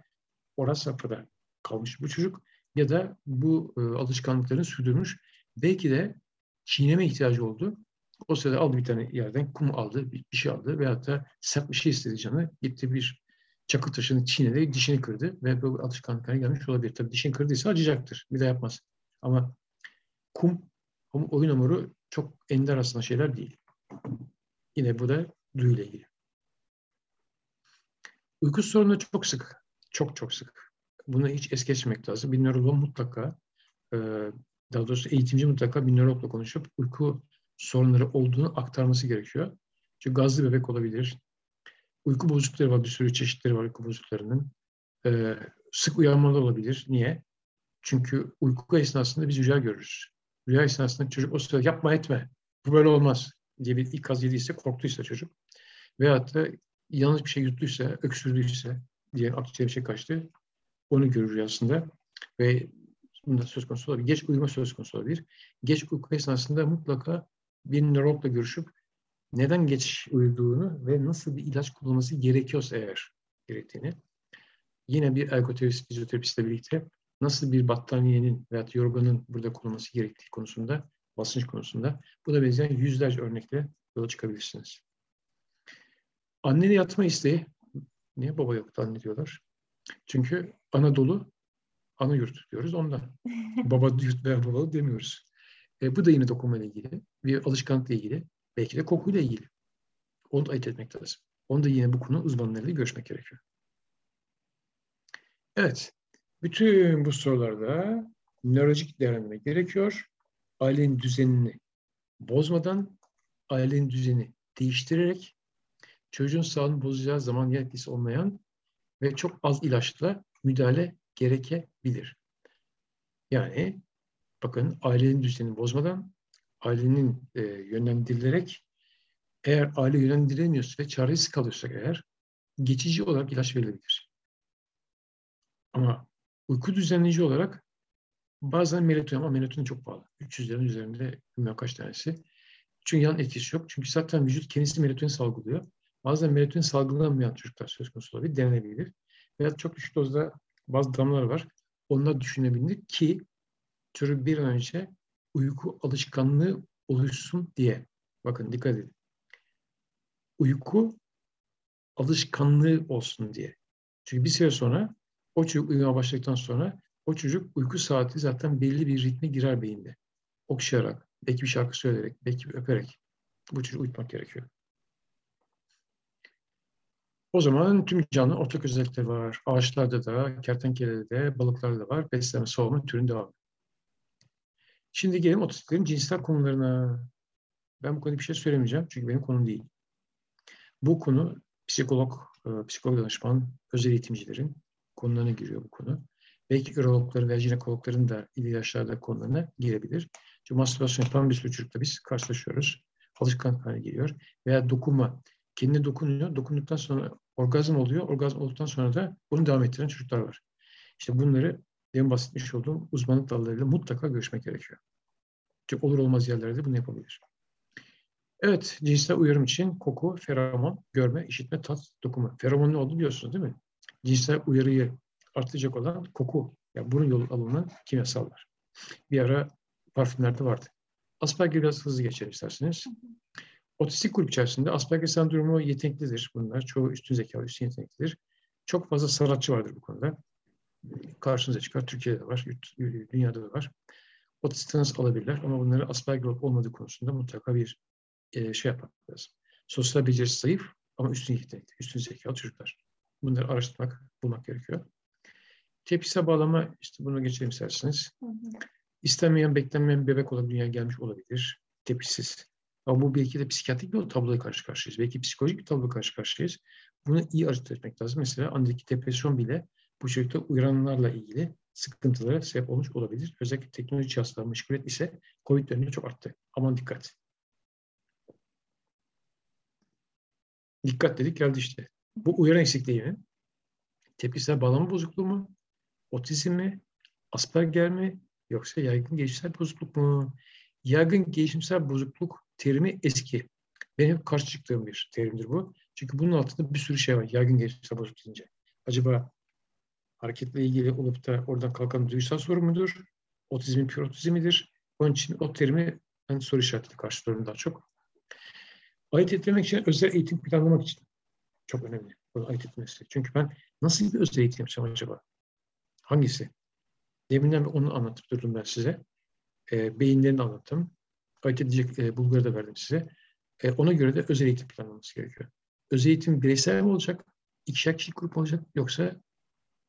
oral safhada kalmış bu çocuk ya da bu e, alışkanlıklarını sürdürmüş. Belki de çiğneme ihtiyacı oldu. O sırada aldı bir tane yerden kum aldı, bir, şey aldı veyahut da sert bir şey istedi canı. Gitti bir çakıl taşını çiğnedi, dişini kırdı ve bu alışkanlıklara gelmiş olabilir. Tabii dişini kırdıysa acıyacaktır. Bir de yapmaz. Ama kum, oyun hamuru çok ender aslında şeyler değil. Yine bu da duyuyla ilgili. Uyku sorunu çok sık. Çok çok sık. Bunu hiç es geçmemek lazım. Bir nörolog mutlaka, daha doğrusu eğitimci mutlaka bir nörologla konuşup uyku sorunları olduğunu aktarması gerekiyor. Çünkü gazlı bebek olabilir. Uyku bozuklukları var, bir sürü çeşitleri var uyku bozukluklarının. Ee, sık uyanmalar olabilir. Niye? Çünkü uyku esnasında biz rüya görürüz. Rüya esnasında çocuk o sırada yapma etme, bu böyle olmaz diye bir ikaz yediyse, korktuysa çocuk. Veyahut da yanlış bir şey yuttuysa, öksürdüyse diye akciğer bir şey kaçtı. Onu görür rüyasında. Ve bunda söz konusu olabilir. Geç uyuma söz konusu olabilir. Geç uyku esnasında mutlaka bir nörologla görüşüp neden geç uyuduğunu ve nasıl bir ilaç kullanması gerekiyorsa eğer gerektiğini yine bir ergoterapist, fizyoterapistle birlikte nasıl bir battaniyenin veya yorganın burada kullanılması gerektiği konusunda, basınç konusunda bu da benzeyen yüzlerce örnekle yola çıkabilirsiniz. Anneli yatma isteği, niye baba yoktu anne diyorlar? Çünkü Anadolu ana yurt diyoruz ondan. baba yurt veya babalı demiyoruz. E, bu da yine dokunma ile ilgili, bir alışkanlıkla ilgili, belki de kokuyla ilgili. Onu da ayırt etmek lazım. Onu da yine bu konu uzmanlarıyla görüşmek gerekiyor. Evet, bütün bu sorularda nörolojik değerlendirme gerekiyor. Ailenin düzenini bozmadan, ailenin düzeni değiştirerek çocuğun sağlığını bozacağı zaman yetkisi olmayan ve çok az ilaçla müdahale gerekebilir. Yani bakın ailenin düzenini bozmadan ailenin e, yönlendirilerek eğer aile yönlendiremiyorsa ve çaresiz kalıyorsak eğer geçici olarak ilaç verilebilir. Ama uyku düzenleyici olarak bazen melatonin ama melatonin çok pahalı. 300 üzerinde bilmem kaç tanesi. Çünkü yan etkisi yok. Çünkü zaten vücut kendisi melatonin salgılıyor. Bazen melatonin salgılanmayan çocuklar söz konusu olabilir, denenebilir. Veya çok düşük dozda bazı damlalar var. Onlar düşünebilir ki çocuk bir önce uyku alışkanlığı oluşsun diye. Bakın dikkat edin. Uyku alışkanlığı olsun diye. Çünkü bir süre sonra o çocuk uyumaya başladıktan sonra o çocuk uyku saati zaten belli bir ritme girer beyinde. Okşayarak, belki bir şarkı söyleyerek, belki öperek bu çocuğu uyutmak gerekiyor. O zaman tüm canlı ortak özellikleri var. Ağaçlarda da, kertenkelede de, balıklarda da var. Besleme, soğuma türün devamı. Şimdi gelelim otistiklerin cinsel konularına. Ben bu konuda bir şey söylemeyeceğim çünkü benim konum değil. Bu konu psikolog, e, psikolog danışman, özel eğitimcilerin konularına giriyor bu konu. Belki ürologların veya jinekologların da ilgili yaşlarda konularına girebilir. Çünkü mastürbasyon yapan bir sürü çocukla biz karşılaşıyoruz. Alışkanlık haline geliyor. Veya dokunma. Kendine dokunuyor. Dokunduktan sonra orgazm oluyor. Orgazm olduktan sonra da bunu devam ettiren çocuklar var. İşte bunları demin bahsetmiş olduğum uzmanlık dallarıyla mutlaka görüşmek gerekiyor. Çünkü olur olmaz yerlerde bunu yapabilir. Evet, cinsel uyarım için koku, feromon, görme, işitme, tat, dokunma. Feromon ne oldu biliyorsunuz değil mi? Cinsel uyarıyı artıracak olan koku. Yani burun yolu alınan kimyasallar. Bir ara parfümlerde vardı. Asperger biraz hızlı geçelim isterseniz. Otistik grup içerisinde Asperger sendromu yeteneklidir bunlar. Çoğu üstün zekalı, üstün yeteneklidir. Çok fazla sanatçı vardır bu konuda karşınıza çıkar. Türkiye'de de var, dünyada da var. Otistinaz alabilirler ama bunları Asperger olup olmadığı konusunda mutlaka bir e, şey yapmak lazım. Sosyal becerisi zayıf ama üstün yetenekli, üstün zekalı çocuklar. Bunları araştırmak, bulmak gerekiyor. Tepkisel bağlama, işte bunu geçelim isterseniz. Hı hı. İstenmeyen, beklenmeyen bebek olarak dünyaya gelmiş olabilir. Tepkisiz. Ama bu belki de psikiyatrik bir tabloya karşı karşıyayız. Belki psikolojik bir tabloya karşı karşıyayız. Bunu iyi ayırt etmek lazım. Mesela andaki depresyon bile bu çocukta uyaranlarla ilgili sıkıntılara sebep olmuş olabilir. Özellikle teknoloji cihazları meşguliyet ise COVID döneminde çok arttı. Aman dikkat. Dikkat dedik geldi işte. Bu uyaran eksikliği mi? Tepkisel bağlama bozukluğu mu? Otizm mi? Asperger mi? Yoksa yaygın gelişimsel bozukluk mu? Yaygın gelişimsel bozukluk terimi eski. Benim hep karşı çıktığım bir terimdir bu. Çünkü bunun altında bir sürü şey var. Yaygın gelişimsel bozukluk deyince. Acaba hareketle ilgili olup da oradan kalkan duygusal sorun mudur? Otizmin pür otizmidir. Onun için o terimi ben soru işaretiyle karşılıyorum daha çok. Ayırt etmek için özel eğitim planlamak için çok önemli. Bunu ayırt etmesi. Çünkü ben nasıl bir özel eğitim yapacağım acaba? Hangisi? Deminden onu anlatıp durdum ben size. E, beyinlerini anlattım. Ayırt edecek e, bulguları da verdim size. E, ona göre de özel eğitim planlaması gerekiyor. Özel eğitim bireysel mi olacak? İkişer kişi grup olacak? Yoksa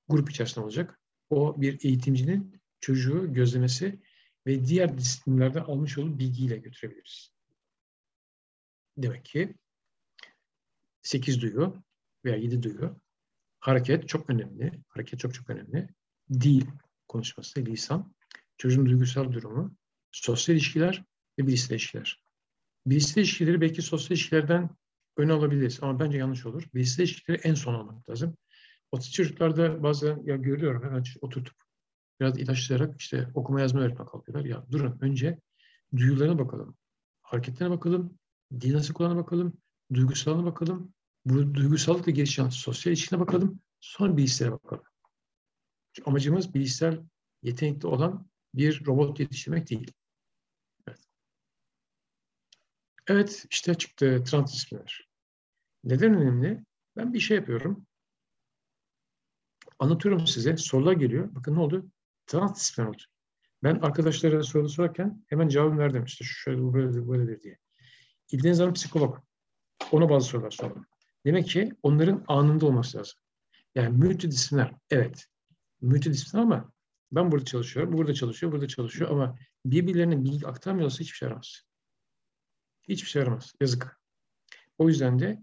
grup içerisinde olacak? O bir eğitimcinin çocuğu gözlemesi ve diğer disiplinlerde almış olduğu bilgiyle götürebiliriz. Demek ki 8 duyu veya 7 duyu hareket çok önemli. Hareket çok çok önemli. Dil konuşması, lisan, çocuğun duygusal durumu, sosyal ilişkiler ve bilişsel ilişkiler. Bilişsel ilişkileri belki sosyal ilişkilerden öne alabiliriz ama bence yanlış olur. Bilişsel ilişkileri en son almak lazım. Otistik çocuklarda bazen ya görüyorum hemen oturtup biraz ilaçlayarak işte okuma yazma öğretme kalkıyorlar. Ya durun önce duyularına bakalım, hareketlerine bakalım, dil nasıl kullanına bakalım, duygusalına bakalım, bu duygusallıkla gelişen sosyal ilişkine bakalım, sonra bilişsele bakalım. Çünkü amacımız bilişsel yetenekli olan bir robot yetiştirmek değil. Evet, evet işte çıktı transdisipliner. Neden önemli? Ben bir şey yapıyorum. Anlatıyorum size. Sorular geliyor. Bakın ne oldu? Transdisipliner oldu. Ben arkadaşlara soru sorarken hemen cevabını verdim. İşte şöyle böyledir, böyledir diye. İldeniz Hanım psikolog. Ona bazı sorular sordum. Demek ki onların anında olması lazım. Yani multidisipliner. Evet. Multidisipliner ama ben burada çalışıyorum, burada çalışıyor, burada çalışıyor ama birbirlerine bilgi aktarmıyorsa hiçbir şey yaramaz. Hiçbir şey yaramaz. Yazık. O yüzden de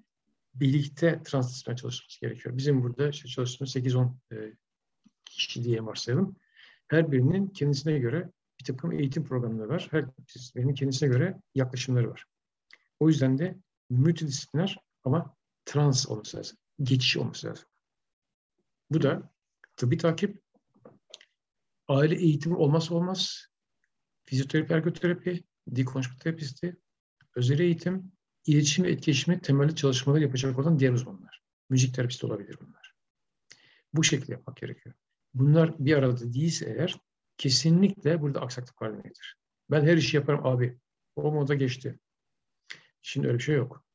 birlikte transdisipliner çalışması gerekiyor. Bizim burada işte çalıştığımız 8-10 e, kişi diye varsayalım. Her birinin kendisine göre bir takım eğitim programları var. Her birinin kendisine göre yaklaşımları var. O yüzden de multidisipliner ama trans olması lazım. Geçiş olması lazım. Bu da tıbbi takip, aile eğitimi olmazsa olmaz, fizyoterapi, ergoterapi, dil konuşma terapisti, özel eğitim, iletişim ve etkileşimi temelli çalışmalar yapacak olan diğer uzmanlar. Müzik terapisti olabilir bunlar. Bu şekilde yapmak gerekiyor. Bunlar bir arada değilse eğer kesinlikle burada aksaklık haline gelir. Ben her işi yaparım abi. O moda geçti. Şimdi öyle bir şey yok.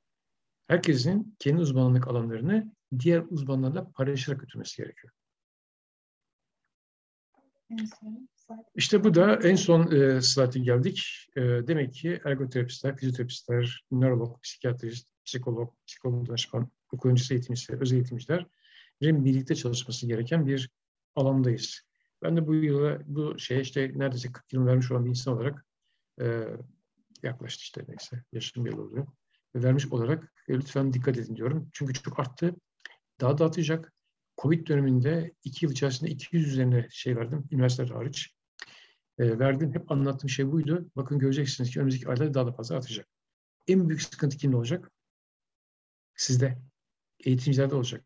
Herkesin kendi uzmanlık alanlarını diğer uzmanlarla paylaşarak götürmesi gerekiyor. İşte bu da en son e, slayta geldik. E, demek ki ergoterapistler, fizyoterapistler, nörolog, psikiyatrist, psikolog, psikolog danışman, okul öncesi eğitimciler, özel eğitimciler birlikte çalışması gereken bir alandayız. Ben de bu yıla, bu şeye işte neredeyse 40 yıl vermiş olan bir insan olarak e, yaklaştı işte neyse yaşım yıl oluyor. Ve vermiş olarak e, lütfen dikkat edin diyorum. Çünkü çok arttı. Daha da artacak. Covid döneminde iki yıl içerisinde 200 üzerine şey verdim, üniversiteler hariç. E, verdim, hep anlattığım şey buydu. Bakın göreceksiniz ki önümüzdeki aylarda daha da fazla artacak. En büyük sıkıntı kimde olacak? Sizde. Eğitimcilerde olacak.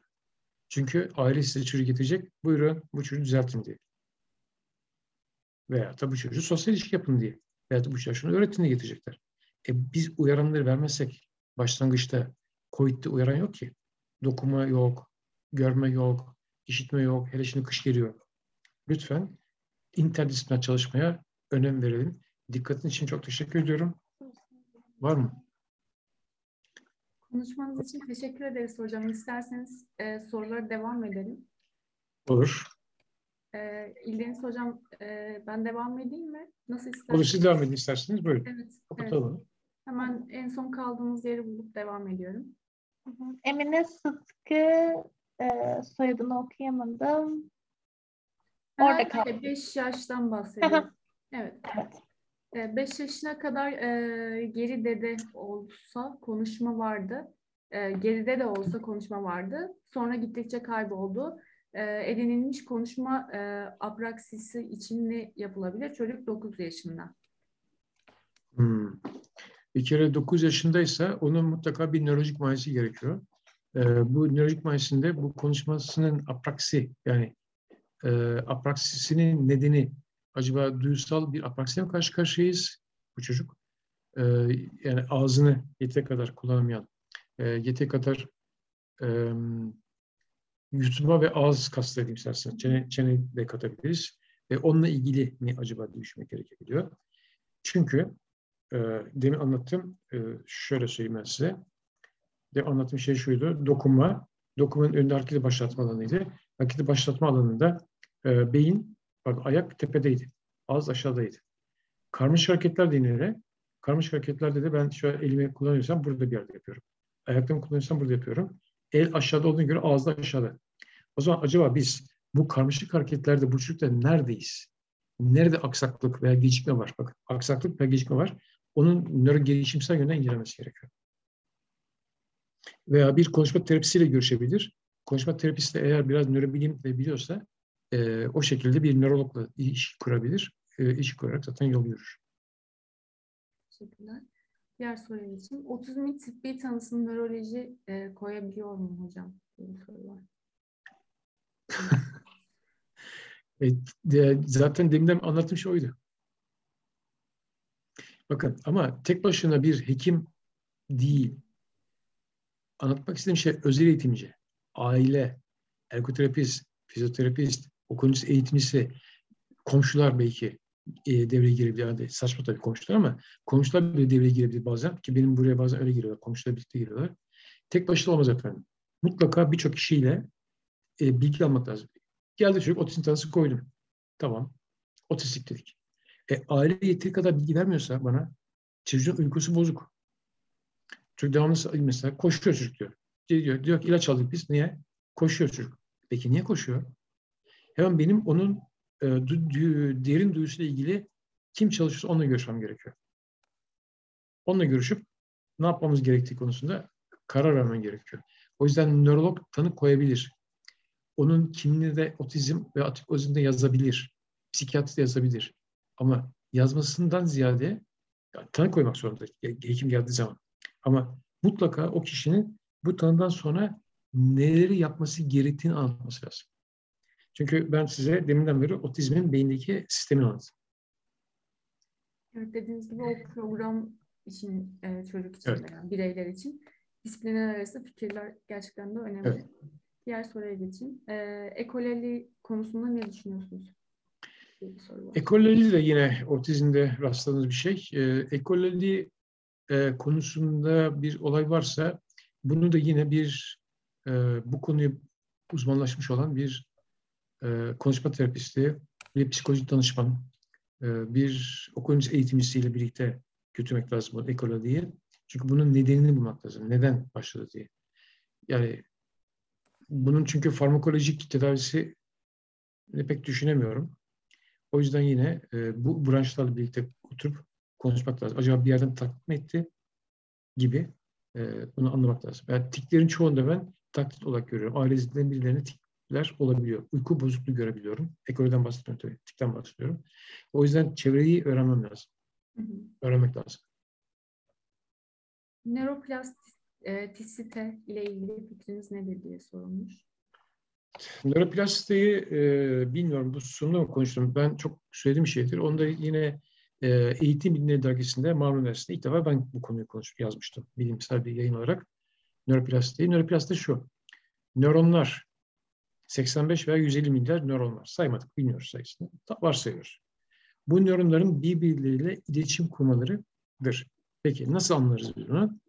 Çünkü aile size çocuğu getirecek. Buyurun bu çocuğu düzeltin diye. Veya da bu çocuğu sosyal ilişki yapın diye. Veya da bu çocuğa şunu öğretin diye getirecekler. E, biz uyaranları vermezsek başlangıçta COVID'de uyaran yok ki. Dokuma yok, görme yok, işitme yok. Hele şimdi kış geliyor. Lütfen interdisipliner çalışmaya önem verelim. Dikkatin için çok teşekkür ediyorum. Var mı? Konuşmanız için teşekkür ederiz hocam. İsterseniz e, sorulara devam edelim. Olur. Ee, İldeniz Hocam e, ben devam edeyim mi? Nasıl Olur isterseniz? siz devam edin isterseniz. Buyurun. Evet, evet. Kapatalım. Hemen en son kaldığımız yeri bulup devam ediyorum. Hı hı. Emine Sıtkı e, soyadını okuyamadım. Orada kaldı. 5 yaştan bahsediyorum. evet. Evet. 5 yaşına kadar e, geri dede olsa konuşma vardı. E, geride de olsa konuşma vardı. Sonra gittikçe kayboldu. E, edinilmiş konuşma e, apraksisi için ne yapılabilir? Çocuk 9 yaşında. Hmm. Bir kere 9 yaşındaysa onun mutlaka bir nörolojik muayenesi gerekiyor. Ee, bu nörolojik muayenesinde bu konuşmasının apraksi yani e, apraksisinin nedeni acaba duysal bir apraksiyle mi karşı karşıyayız bu çocuk? Ee, yani ağzını yeteri kadar kullanamayan, e, yeteri kadar e, yutma ve ağız kasları diyeyim istersen. Çene, çene de katabiliriz. Ve onunla ilgili mi acaba düşünmek gerekebiliyor. Çünkü e, demin anlattım, e, şöyle söyleyeyim ben size. Demin anlattığım şey şuydu, dokunma. Dokunmanın önünde hareketi başlatma alanıydı. Hareketi başlatma alanında e, beyin, bak ayak tepedeydi, ağız aşağıdaydı. Karmaşık hareketler denilere, karmaşık hareketlerde de ben şöyle elimi kullanıyorsam burada bir yerde yapıyorum. Ayaklarımı kullanıyorsam burada yapıyorum. El aşağıda olduğuna göre ağız da aşağıda. O zaman acaba biz bu karmaşık hareketlerde, bu çocukta neredeyiz? Nerede aksaklık veya gecikme var? Bakın aksaklık veya gecikme var. Onun nöro gelişimsel yönden incelemesi gerekiyor. Veya bir konuşma terapisiyle görüşebilir. Konuşma terapisti eğer biraz nörobilim de biliyorsa e, o şekilde bir nörologla iş kurabilir. E, iş kurarak zaten yol yürür. Teşekkürler. Diğer soruya geçeyim. Otizmin tip 1 tanısını nöroloji e, koyabiliyor mu hocam? Bir soru var. E, de, zaten deminden anlattığım şey oydu. Bakın ama tek başına bir hekim değil. Anlatmak istediğim şey özel eğitimci, aile, ergoterapist, fizyoterapist, okul eğitimcisi, komşular belki e, devreye girebilir. Yani saçma tabii komşular ama komşular bile devreye girebilir bazen. Ki benim buraya bazen öyle giriyorlar. Komşular birlikte giriyorlar. Tek başına olmaz efendim. Mutlaka birçok kişiyle e, bilgi almak lazım. Geldi çocuk otizm tanısı koydum. Tamam. Otistik dedik. E, aile yeteri kadar bilgi vermiyorsa bana çocuğun uykusu bozuk. Çocuk devamlı mesela koşuyor çocuk diyor. Diyor, diyor ki ilaç aldık biz. Niye? Koşuyor çocuk. Peki niye koşuyor? Hemen benim onun e, du, du, derin duyusuyla ilgili kim çalışıyorsa onunla görüşmem gerekiyor. Onunla görüşüp ne yapmamız gerektiği konusunda karar vermem gerekiyor. O yüzden nörolog tanı koyabilir. Onun kimliğinde de otizm ve atipozmde yazabilir. Psikiyatri de yazabilir. Ama yazmasından ziyade yani tanı koymak zorunda hekim geldiği zaman. Ama mutlaka o kişinin bu tanıdan sonra neleri yapması gerektiğini anlatması lazım. Çünkü ben size deminden beri otizmin beyindeki sistemini anlattım. Evet dediğiniz gibi o program için e, çocuk için Evet. veya bireyler için disiplinler arası fikirler gerçekten de önemli. Evet. Diğer soruya geçeyim. E, ekoleli konusunda ne düşünüyorsunuz? Ekoleli de yine otizmde rastladığınız bir şey. E, ekoleli e, konusunda bir olay varsa bunu da yine bir e, bu konuyu uzmanlaşmış olan bir e, konuşma terapisti, bir psikolojik danışman, e, bir öncesi eğitimcisiyle birlikte götürmek lazım bu ekoleliyi. Çünkü bunun nedenini bulmak lazım. Neden başladı diye. Yani bunun çünkü farmakolojik tedavisi pek düşünemiyorum. O yüzden yine e, bu branşlarla birlikte oturup konuşmak lazım. Acaba bir yerden taklit mi etti gibi e, bunu anlamak lazım. Yani tiklerin çoğunda ben taklit olarak görüyorum. Ailesinden birilerine tikler olabiliyor. Uyku bozukluğu görebiliyorum. Ekolojiden bahsetmiyorum tabii. Tikten bahsediyorum. O yüzden çevreyi öğrenmem lazım. Hı hı. Öğrenmek lazım. Nöroplastisite ile ilgili fikriniz nedir diye sorulmuş. Nöroplastiği e, bilmiyorum bu sunumda mı konuştum. Ben çok söylediğim şeydir. Onu da yine e, Eğitim Bilimleri Dergisi'nde Marmara Üniversitesi'nde ilk defa ben bu konuyu konuş, yazmıştım. Bilimsel bir yayın olarak. Nöroplastiği. Nöroplastik şu. Nöronlar 85 veya 150 milyar nöron var. Saymadık, bilmiyoruz sayısını. Varsayıyoruz. Bu nöronların birbirleriyle iletişim kurmalarıdır. Peki nasıl anlarız bunu?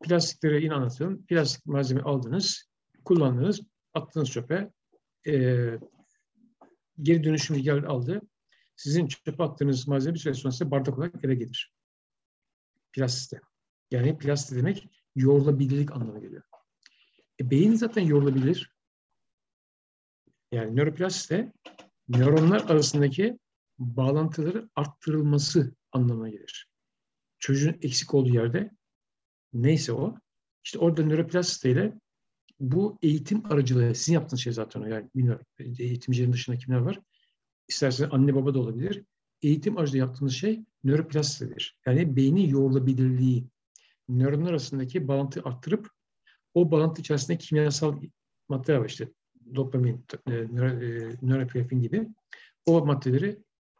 Plastikleri yine anlatalım. Plastik malzeme aldınız, kullandınız, attınız çöpe. Ee, geri dönüşümü gel aldı. Sizin çöpe attığınız malzeme bir süre sonra size bardak olarak eve gelir. Plastiste. Yani plastik demek yoğrulabilirlik anlamına geliyor. E, beyin zaten yoğrulabilir. Yani nöroplastisite nöronlar arasındaki bağlantıları arttırılması anlamına gelir. Çocuğun eksik olduğu yerde neyse o. İşte orada nöroplastisite ile bu eğitim aracılığı, sizin yaptığınız şey zaten o. Yani bilmiyorum, eğitimcilerin dışında kimler var? İsterseniz anne baba da olabilir. Eğitim aracılığı yaptığınız şey nöroplastisitedir. Yani beynin yoğrulabilirliği, nöronlar arasındaki bağlantıyı arttırıp o bağlantı içerisinde kimyasal maddeler var işte dopamin, e, nöroplepin gibi o maddeleri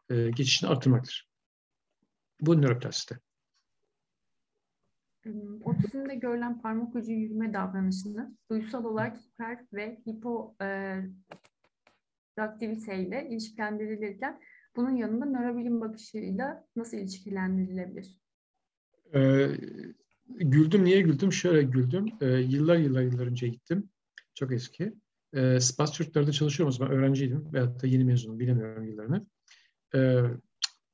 e, geçişini artırmaktır. Bu nöroplastisite. Otizmde görülen parmak ucu yürüme davranışını duysal olarak hiper ve hipo e, aktiviteyle ilişkilendirilirken bunun yanında nörobilim bakışıyla nasıl ilişkilendirilebilir? Ee, güldüm. Niye güldüm? Şöyle güldüm. Ee, yıllar yıllar yıllar önce gittim. Çok eski. Ee, Spas Çocuklar'da çalışıyorum o zaman. Öğrenciydim. Veyahut da yeni mezunum. Bilemiyorum yıllarını. Ee,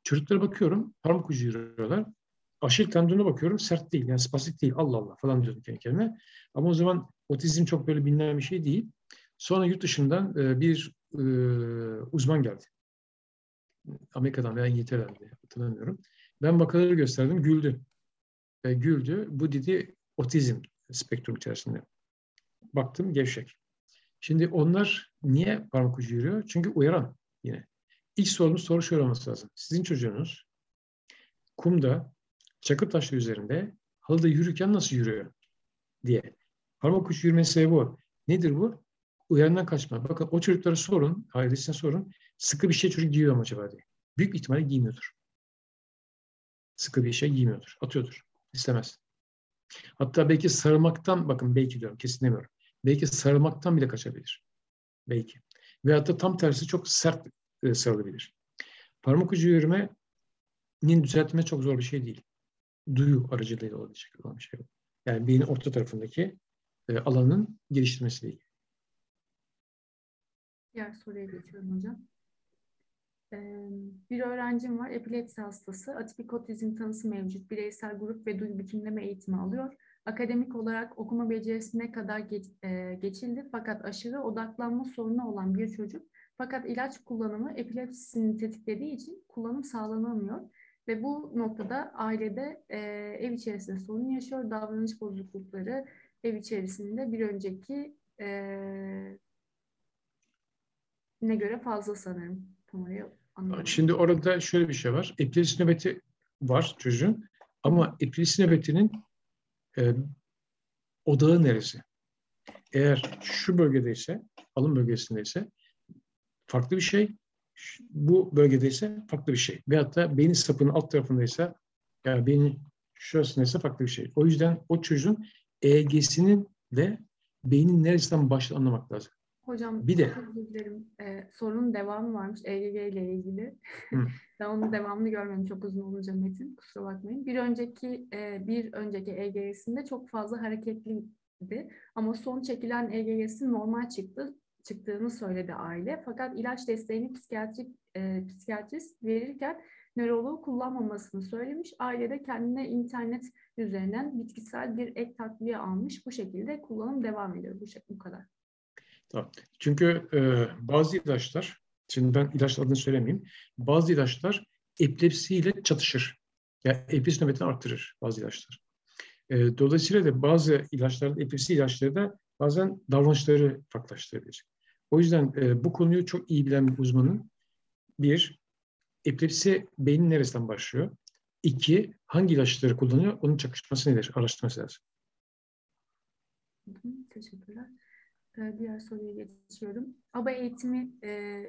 çocuklara bakıyorum. Parmak ucu yürüyorlar. Aşil tendona bakıyorum. Sert değil. Yani spastik değil. Allah Allah falan diyordum kendi kendime. Ama o zaman otizm çok böyle bilinen bir şey değil. Sonra yurt dışından e, bir e, uzman geldi. Amerika'dan veya İngiltere'den hatırlamıyorum. Ben vakaları gösterdim, güldü. E, güldü. Bu dedi otizm spektrum içerisinde. Baktım gevşek. Şimdi onlar niye parmak ucu yürüyor? Çünkü uyaran yine. İlk sorumuz soru şöyle olması lazım. Sizin çocuğunuz kumda, çakır taşlı üzerinde halıda yürürken nasıl yürüyor diye. Parmak ucu yürümesi sebebi o. Nedir bu? Uyarandan kaçma. Bakın o çocuklara sorun, ailesine sorun. Sıkı bir şey çocuk giyiyor mu acaba diye. Büyük ihtimalle giymiyordur. Sıkı bir şey giymiyordur. Atıyordur. İstemez. Hatta belki sarılmaktan, bakın belki diyorum, kesin demiyorum. Belki sarılmaktan bile kaçabilir. Belki. Veyahut da tam tersi çok sert e, sarılabilir. Parmak ucu yürümenin düzeltme çok zor bir şey değil. Duyu aracılığıyla olabilecek olan bir şey. Yani beynin orta tarafındaki e, alanın geliştirmesiyle ilgili. Diğer soruya geçiyorum hocam. Bir öğrencim var, epilepsi hastası, atipik otizm tanısı mevcut, bireysel grup ve duyu bütünleme eğitimi alıyor. Akademik olarak okuma becerisine kadar geç, e, geçildi fakat aşırı odaklanma sorunu olan bir çocuk. Fakat ilaç kullanımı epilepsisini tetiklediği için kullanım sağlanamıyor. Ve bu noktada ailede e, ev içerisinde sorun yaşıyor. Davranış bozuklukları ev içerisinde bir önceki e, ne göre fazla sanırım. Tam oraya Şimdi orada şöyle bir şey var. Epilepsi nöbeti var çocuğun ama epilepsi nöbetinin e, odağı neresi? Eğer şu bölgedeyse, alın bölgesindeyse farklı bir şey, bu bölgedeyse farklı bir şey. Veyahut da beynin sapının alt tarafındaysa, yani beynin şurasındaysa farklı bir şey. O yüzden o çocuğun EEG'sinin de beynin neresinden başlı anlamak lazım. Hocam bir de özür dilerim. Ee, sorunun devamı varmış EGG ile ilgili. ben onu devamlı görmedim çok uzun olunca Metin. Kusura bakmayın. Bir önceki e, bir önceki EGG'sinde çok fazla hareketliydi. Ama son çekilen EGG'si normal çıktı çıktığını söyledi aile. Fakat ilaç desteğini psikiyatrik e, psikiyatrist verirken nöroloğu kullanmamasını söylemiş. Aile de kendine internet üzerinden bitkisel bir ek takviye almış. Bu şekilde kullanım devam ediyor. Bu, bu kadar. Tamam. Çünkü e, bazı ilaçlar, şimdi ben ilaç adını söylemeyeyim, bazı ilaçlar epilepsiyle çatışır. Yani epilepsi nöbetini arttırır bazı ilaçlar. E, dolayısıyla da bazı ilaçların, epilepsi ilaçları da bazen davranışları farklılaştırabilir. O yüzden e, bu konuyu çok iyi bilen bir uzmanın bir, epilepsi beynin neresinden başlıyor? İki, hangi ilaçları kullanıyor? Onun çakışması nedir? Araştırması lazım. Teşekkürler. Ee, diğer soruya geçiyorum. ABA eğitimi e,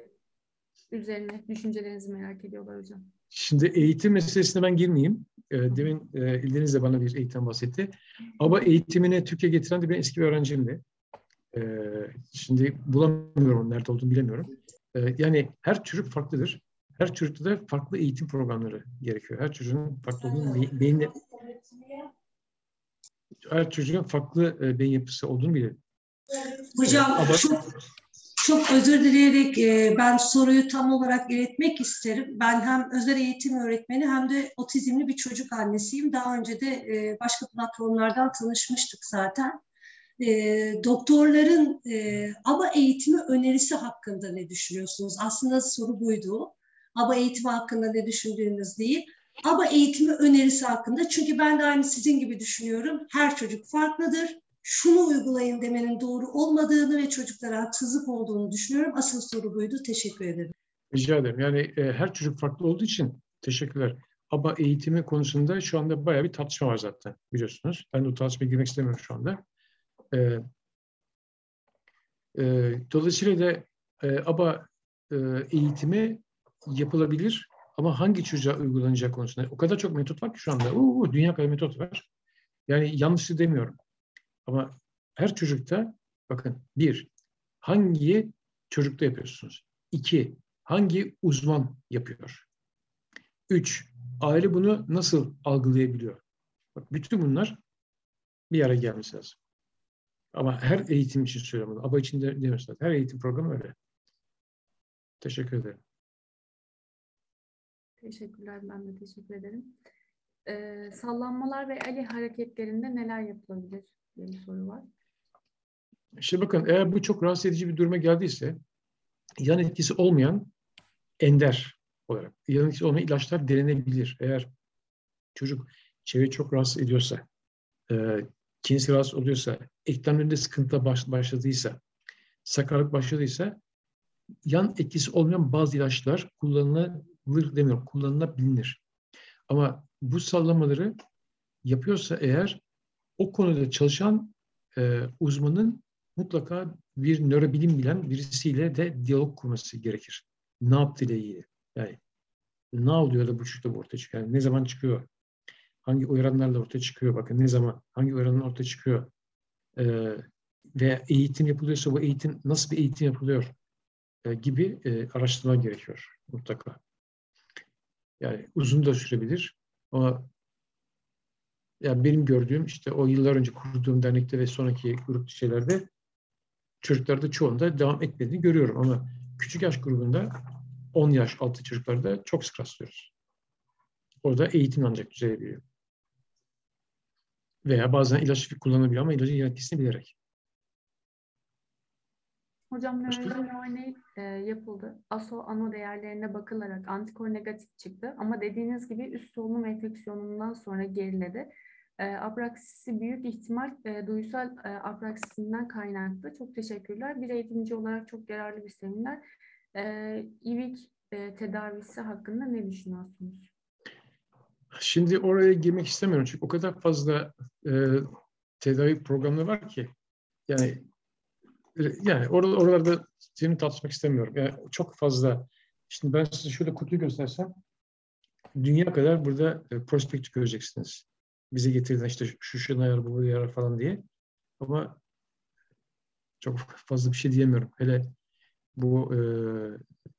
üzerine düşüncelerinizi merak ediyorlar hocam. Şimdi eğitim meselesine ben girmeyeyim. E, demin e, İldeniz de bana bir eğitim bahsetti. ABA eğitimini Türkiye getiren de bir eski bir öğrencimdi. E, şimdi bulamıyorum nerede olduğunu bilemiyorum. E, yani her çocuk farklıdır. Her çocukta da farklı eğitim programları gerekiyor. Her çocuğun farklı olduğunu beyinle her çocuğun farklı e, beyin yapısı olduğunu bilir. Hocam çok çok özür dileyerek e, ben soruyu tam olarak iletmek isterim. Ben hem özel eğitim öğretmeni hem de otizmli bir çocuk annesiyim. Daha önce de e, başka platformlardan tanışmıştık zaten. E, doktorların e, ABA eğitimi önerisi hakkında ne düşünüyorsunuz? Aslında soru buydu. ABA eğitimi hakkında ne düşündüğünüz değil. ABA eğitimi önerisi hakkında. Çünkü ben de aynı sizin gibi düşünüyorum. Her çocuk farklıdır şunu uygulayın demenin doğru olmadığını ve çocuklara haksızlık olduğunu düşünüyorum. Asıl soru buydu. Teşekkür ederim. Rica ederim. Yani e, her çocuk farklı olduğu için teşekkürler. Ama eğitimi konusunda şu anda bayağı bir tartışma var zaten biliyorsunuz. Ben de o tartışmaya girmek istemiyorum şu anda. E, e, dolayısıyla da e, ABA e, eğitimi yapılabilir ama hangi çocuğa uygulanacak konusunda o kadar çok metot var ki şu anda. Uu, dünya kadar metot var. Yani yanlışı demiyorum. Ama her çocukta bakın bir, hangi çocukta yapıyorsunuz? İki, hangi uzman yapıyor? Üç, aile bunu nasıl algılayabiliyor? Bak, bütün bunlar bir araya gelmesi lazım. Ama her eğitim için söylüyorum bunu. ABA için de demiyorsun. Her eğitim programı öyle. Teşekkür ederim. Teşekkürler. Ben de teşekkür ederim. Ee, sallanmalar ve ali hareketlerinde neler yapılabilir? Diye bir soru var. İşte bakın eğer bu çok rahatsız edici bir duruma geldiyse yan etkisi olmayan ender olarak yan etkisi olmayan ilaçlar denenebilir. Eğer çocuk çevre çok rahatsız ediyorsa, e, kendisi rahatsız oluyorsa, eklemlerinde sıkıntı baş, başladıysa, sakarlık başladıysa yan etkisi olmayan bazı ilaçlar kullanılır demiyorum, kullanılabilir. Ama bu sallamaları yapıyorsa eğer o konuda çalışan e, uzmanın mutlaka bir nörobilim bilen birisiyle de diyalog kurması gerekir. Ne yaptığıyla ilgili. Yani ne oluyor da bu çocukta bu ortaya çıkıyor? Yani ne zaman çıkıyor? Hangi uyaranlarla ortaya çıkıyor? Bakın ne zaman? Hangi uyaranlar ortaya çıkıyor? Ee, veya eğitim yapılıyorsa bu eğitim nasıl bir eğitim yapılıyor? Ee, gibi e, araştırma gerekiyor mutlaka. Yani uzun da sürebilir ama yani benim gördüğüm işte o yıllar önce kurduğum dernekte ve sonraki grup şeylerde çocuklarda çoğunda devam etmediğini görüyorum ama küçük yaş grubunda 10 yaş altı çocuklarda çok sık rastlıyoruz. Orada eğitim ancak düzelebiliyor. Veya bazen ilaç kullanabiliyor ama ilacın yetkisini bilerek. Hocam nöroloji örneği e, yapıldı. ASO ano değerlerine bakılarak antikor negatif çıktı. Ama dediğiniz gibi üst solunum enfeksiyonundan sonra geriledi. E, apraksisi büyük ihtimal e, duysal e, apraksisinden kaynaklı. Çok teşekkürler. Bir eğitimci olarak çok yararlı bir seminer. E, İVİK e, tedavisi hakkında ne düşünüyorsunuz? Şimdi oraya girmek istemiyorum çünkü o kadar fazla e, tedavi programları var ki yani yani or oralarda seni tartışmak istemiyorum. Yani çok fazla şimdi ben size şöyle kutuyu göstersem dünya kadar burada e, prospektif göreceksiniz bize getirdiler işte şu şuna yarar bu yarar falan diye. Ama çok fazla bir şey diyemiyorum. Hele bu e,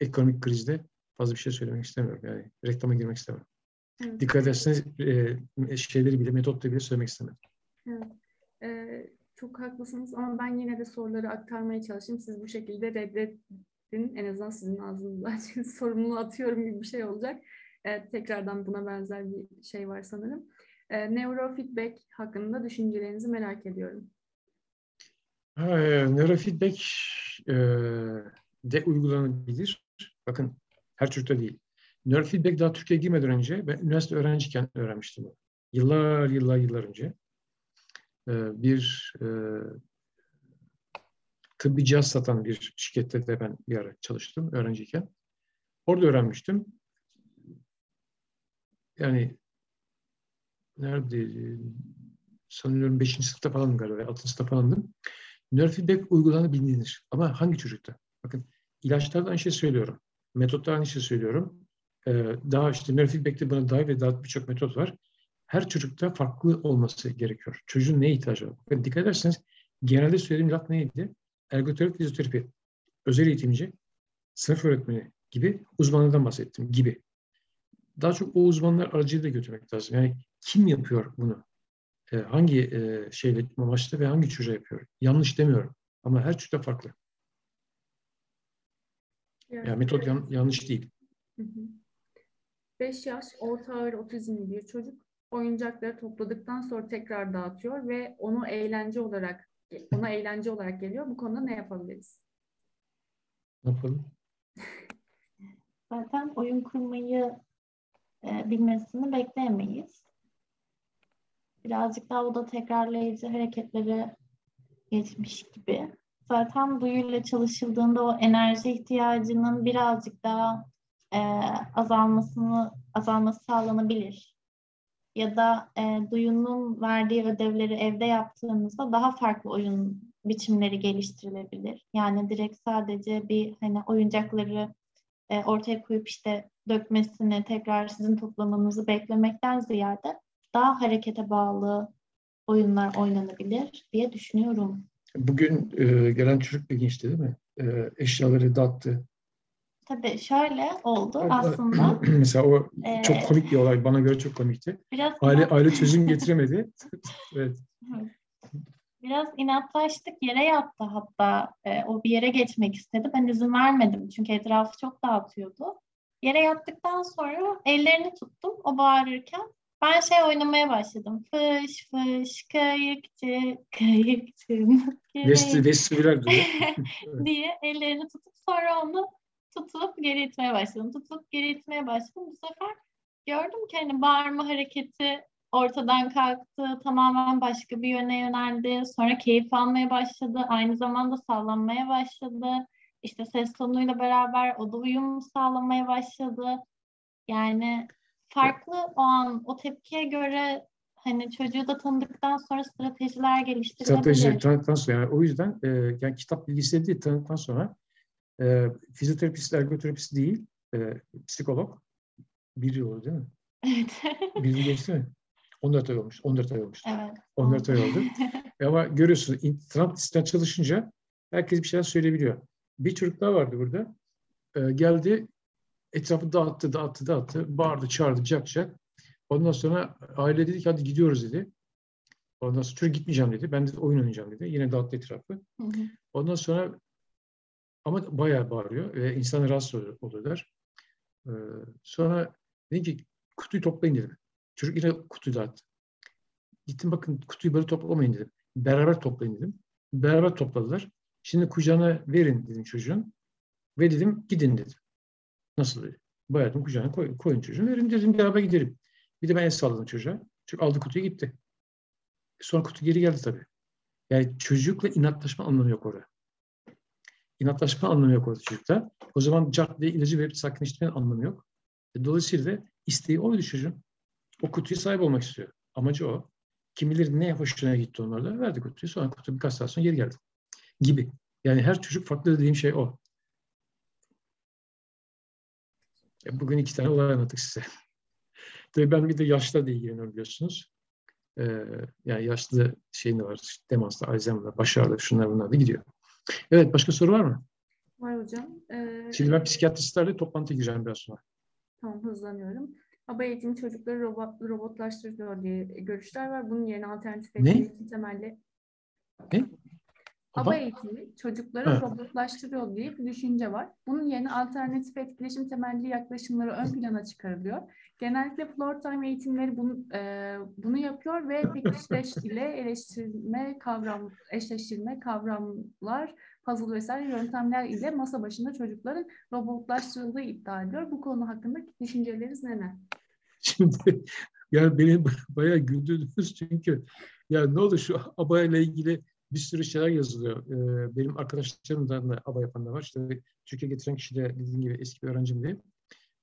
ekonomik krizde fazla bir şey söylemek istemiyorum. Yani reklama girmek istemiyorum. Evet. Dikkat ederseniz e, şeyleri bile, metotları bile söylemek istemiyorum. Evet. Ee, çok haklısınız ama ben yine de soruları aktarmaya çalışayım. Siz bu şekilde reddedin. En azından sizin ağzınızdan sorumluluğu atıyorum gibi bir şey olacak. Ee, tekrardan buna benzer bir şey var sanırım. E, neurofeedback hakkında düşüncelerinizi merak ediyorum. E, neurofeedback e, de uygulanabilir. Bakın her çocukta değil. Neurofeedback daha Türkiye'ye girmeden önce ben üniversite öğrenciyken öğrenmiştim. Yıllar yıllar yıllar önce. E, bir e, tıbbi cihaz satan bir şirkette de ben bir ara çalıştım öğrenciyken. Orada öğrenmiştim. Yani nerede sanıyorum 5. sınıfta falanım galiba, 6. sınıfta falandım. Nörfeedback uygulanabilir. Ama hangi çocukta? Bakın ilaçlarda aynı şey söylüyorum. Metotlar aynı şey söylüyorum. Ee, daha işte nörfeedback'te buna dair ve daha birçok metot var. Her çocukta farklı olması gerekiyor. Çocuğun neye ihtiyacı var? Bakın dikkat ederseniz genelde söylediğim laf neydi? Ergoterapi, fizyoterapi, özel eğitimci, sınıf öğretmeni gibi uzmanlardan bahsettim gibi. Daha çok o uzmanlar aracıyla götürmek lazım. Yani kim yapıyor bunu? E, hangi e, şeyle amaçla ve hangi çocuğa yapıyor? Yanlış demiyorum ama her çocukta farklı. Yani metot yan- yanlış değil. 5 yaş orta ağır otizmli bir çocuk oyuncakları topladıktan sonra tekrar dağıtıyor ve onu eğlence olarak ona eğlence olarak geliyor. Bu konuda ne yapabiliriz? Ne yapalım? Zaten oyun kurmayı e, bilmesini bekleyemeyiz. Birazcık daha o da tekrarlayıcı hareketlere geçmiş gibi. Zaten duyuyla çalışıldığında o enerji ihtiyacının birazcık daha e, azalmasını azalması sağlanabilir. Ya da e, duyunun verdiği ödevleri evde yaptığımızda daha farklı oyun biçimleri geliştirilebilir. Yani direkt sadece bir hani oyuncakları e, ortaya koyup işte dökmesini tekrar sizin toplamanızı beklemekten ziyade daha harekete bağlı oyunlar oynanabilir diye düşünüyorum. Bugün e, gelen çocuk ilginçti değil mi? E, eşyaları dağıttı. Tabii şöyle oldu aslında. Mesela o Ee, çok komik bir olay. Bana göre çok komikti. Biraz Aile aile çözüm getiremedi. evet. biraz inatlaştık yere yattı hatta e, o bir yere geçmek istedi. Ben izin vermedim çünkü etrafı çok dağıtıyordu. Yere yattıktan sonra ellerini tuttum o bağırırken ben şey oynamaya başladım. Fış fış kayıkçı kayıkçı. Vesti, vestibiler diye ellerini tutup sonra onu tutup geri itmeye başladım. Tutup geri itmeye başladım. Bu sefer gördüm ki hani bağırma hareketi ortadan kalktı. Tamamen başka bir yöne yöneldi. Sonra keyif almaya başladı. Aynı zamanda sallanmaya başladı. İşte ses tonuyla beraber o da uyum sağlamaya başladı. Yani farklı o an o tepkiye göre hani çocuğu da tanıdıktan sonra stratejiler geliştirilebilir. Strateji tanıdıktan sonra yani o yüzden e, yani kitap bilgisi değil tanıdıktan sonra e, fizyoterapist, ergoterapist değil e, psikolog bir yıl oldu değil mi? Evet. Bir yıl geçti mi? 14 ay olmuş. 14 ay olmuş. evet. 14 ay oldu. E Ama görüyorsun Trump sistem çalışınca herkes bir şeyler söyleyebiliyor. Bir çocuk daha vardı burada. E, geldi etrafı dağıttı, dağıttı, dağıttı. Bağırdı, çağırdı, cak cak. Ondan sonra aile dedi ki hadi gidiyoruz dedi. Ondan sonra çocuk gitmeyeceğim dedi. Ben de oyun oynayacağım dedi. Yine dağıttı etrafı. Hı hı. Ondan sonra ama bayağı bağırıyor ve insanlar rahatsız oluyor- oluyorlar. Ee, sonra dedim ki kutuyu toplayın dedim. Çocuk yine kutuyu dağıttı. Gittim bakın kutuyu böyle toplamayın dedim. Beraber toplayın dedim. Beraber topladılar. Şimdi kucağına verin dedim çocuğun. Ve dedim gidin dedim. Nasıl? Bayağı kucağına koy, koyun çocuğun verin dedim beraber gidelim. Bir de ben el salladım çocuğa. Çünkü aldı kutuyu gitti. Sonra kutu geri geldi tabii. Yani çocukla inatlaşma anlamı yok orada. İnatlaşma anlamı yok orada çocukta. O zaman cart diye ilacı verip sakinleştirmenin anlamı yok. E, Dolayısıyla isteği oydu çocuğun. O kutuyu sahip olmak istiyor. Amacı o. Kim bilir ne hoşuna gitti onlarla. Verdi kutuyu. Sonra kutu birkaç saat sonra geri geldi. Gibi. Yani her çocuk farklı dediğim şey o. E, Bugün iki tane olay anlattık size. Tabii ben bir de yaşla da ilgileniyorum biliyorsunuz. Ee, yani yaşlı şeyin de var. işte Demansla, Alzheimer'la, baş ağrıları, şunlar bunlar da gidiyor. Evet, başka soru var mı? Var hocam. Ee, Şimdi ben psikiyatristlerle toplantıya gireceğim biraz sonra. Tamam hızlanıyorum. ABA eğitimi çocukları robot, robotlaştırıyor diye görüşler var. Bunun yerine alternatif eğitim temelli Ne? ABA eğitimi çocukları Ha. robotlaştırıyor diye bir düşünce var. Bunun yerine alternatif etkileşim temelli yaklaşımları ön plana çıkarılıyor. Genellikle floor time eğitimleri bunu, e, bunu yapıyor ve pekişleş ile eleştirme kavram, eşleştirme kavramlar, puzzle vesaire yöntemler ile masa başında çocukların robotlaştırıldığı iddia ediyor. Bu konu hakkında düşünceleriniz neler? şimdi yani beni bayağı güldürdünüz çünkü ya ne olur şu ABA ile ilgili bir sürü şeyler yazılıyor. Ee, benim arkadaşlarımdan da ABA yapan da var. İşte Türkiye getiren kişi de dediğim gibi eski bir öğrencim diye.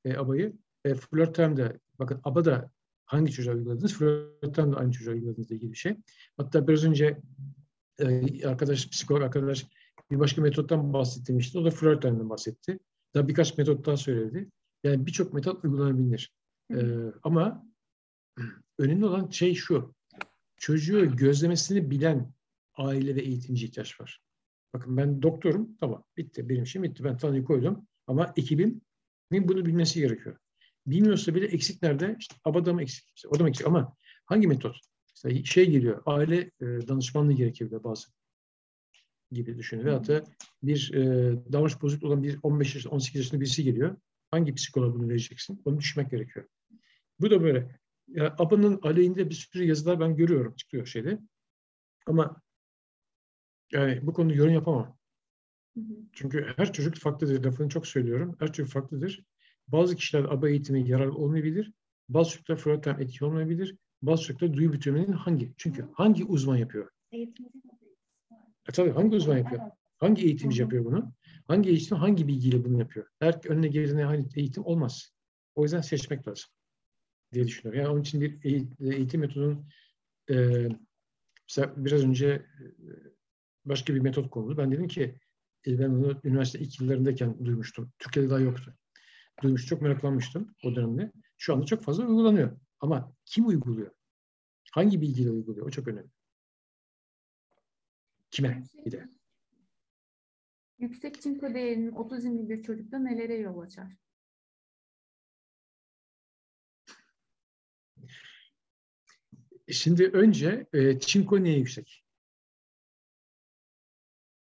E, ABA'yı. E, flört termde bakın ABA da hangi çocuğa uyguladınız? Flört de aynı çocuğa uyguladığınızla ilgili bir şey. Hatta biraz önce e, arkadaş, psikolog arkadaş bir başka metottan bahsetmişti. O da flört termden bahsetti. Daha birkaç metot daha söyledi. Yani birçok metot uygulanabilir. Ee, ama önemli olan şey şu. Çocuğu gözlemesini bilen aile ve eğitimci ihtiyaç var. Bakın ben doktorum. Tamam bitti. Benim işim bitti. Ben tanıyı koydum. Ama ekibimin bunu bilmesi gerekiyor. Bilmiyorsa bile eksik nerede? İşte abada eksik? İşte o da mı eksik? Ama hangi metot? Mesela şey geliyor. Aile e, danışmanlığı gerekebilir bazı. gibi düşünün. Veyahut da bir e, davranış bozuk olan bir 15 yaşında, 18 yaşında birisi geliyor. Hangi psikoloğa bunu vereceksin? Onu düşünmek gerekiyor. Bu da böyle. Ya, ABA'nın aleyhinde bir sürü yazılar ben görüyorum çıkıyor şeyde. Ama yani bu konuda yorum yapamam. Çünkü her çocuk farklıdır. Lafını çok söylüyorum. Her çocuk farklıdır. Bazı kişiler ABA eğitimi yararlı olmayabilir. Bazı çocuklar Freud'dan etki olmayabilir. Bazı çocuklar duyu bütünlüğünün hangi? Çünkü hangi uzman yapıyor? E tabii hangi uzman yapıyor? Hangi eğitimci yapıyor bunu? Hangi eğitim hangi bilgiyle bunu yapıyor? Her önüne gelene hangi eğitim olmaz. O yüzden seçmek lazım diye düşünüyorum. Yani onun için bir eğitim metodunun e, mesela biraz önce başka bir metot konuldu. Ben dedim ki e, ben onu üniversite ilk yıllarındayken duymuştum. Türkiye'de daha yoktu. Duymuş, çok meraklanmıştım o dönemde. Şu anda çok fazla uygulanıyor. Ama kim uyguluyor? Hangi bilgiyle uyguluyor? O çok önemli. Kime? Bir de. Yüksek çinko değerinin otizmli bir çocukta nelere yol açar? Şimdi önce e, çinko niye yüksek?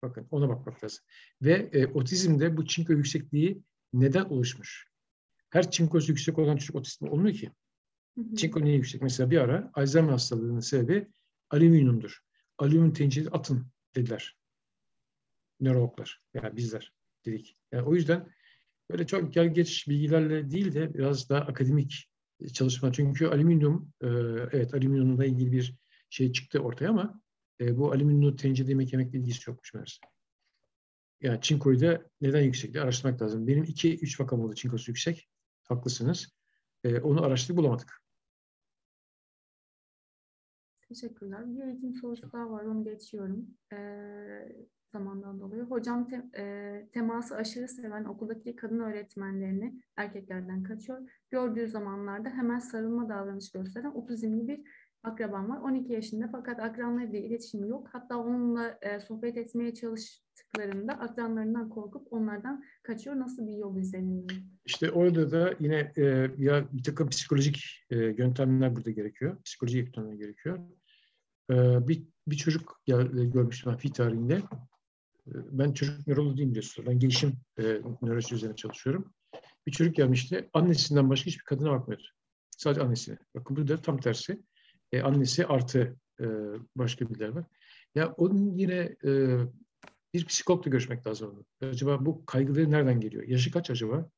Bakın ona bakmak lazım. Ve e, otizmde bu çinko yüksekliği neden oluşmuş? Her çinkosu yüksek olan çocuk otizm olmuyor ki. Çinko niye yüksek? Mesela bir ara Alzheimer hastalığının sebebi alüminyumdur. Alüminyum tencere atın dediler. Nörologlar yani bizler dedik. Yani o yüzden böyle çok gel geç bilgilerle değil de biraz daha akademik çalışma. Çünkü alüminyum, e, evet alüminyumla ilgili bir şey çıktı ortaya ama e, bu alüminyumlu tencere yemek yemekle ilgisi yokmuş meğerse. Yani çinkoyu da neden yüksek araştırmak lazım. Benim iki üç vakam oldu çinkosu yüksek. Haklısınız. E, onu araştırıp bulamadık. Teşekkürler. Bir eğitim sorusu daha var. Onu geçiyorum. Ee, zamandan dolayı. Hocam te, e, teması aşırı seven okuldaki kadın öğretmenlerini erkeklerden kaçıyor. Gördüğü zamanlarda hemen sarılma davranış gösteren otizmli bir akrabam var. 12 yaşında fakat akranlarıyla iletişim yok. Hatta onunla e, sohbet etmeye çalıştıklarında akranlarından korkup onlardan kaçıyor. Nasıl bir yol izleniliyor? İşte orada da yine e, ya bir takım psikolojik e, yöntemler burada gerekiyor. Psikolojik yöntemler gerekiyor. E, bir, bir çocuk gel, görmüştüm ben fi tarihinde. E, ben çocuk nöroloğu değilim biliyorsunuz. Ben gelişim e, nöroloji üzerine çalışıyorum. Bir çocuk gelmişti. Annesinden başka hiçbir kadına bakmıyordu. Sadece annesine. Bakın bu da tam tersi e, annesi artı e, başka birileri var. Ya onun yine e, bir psikologla görüşmek lazım. Acaba bu kaygıları nereden geliyor? Yaşı kaç acaba?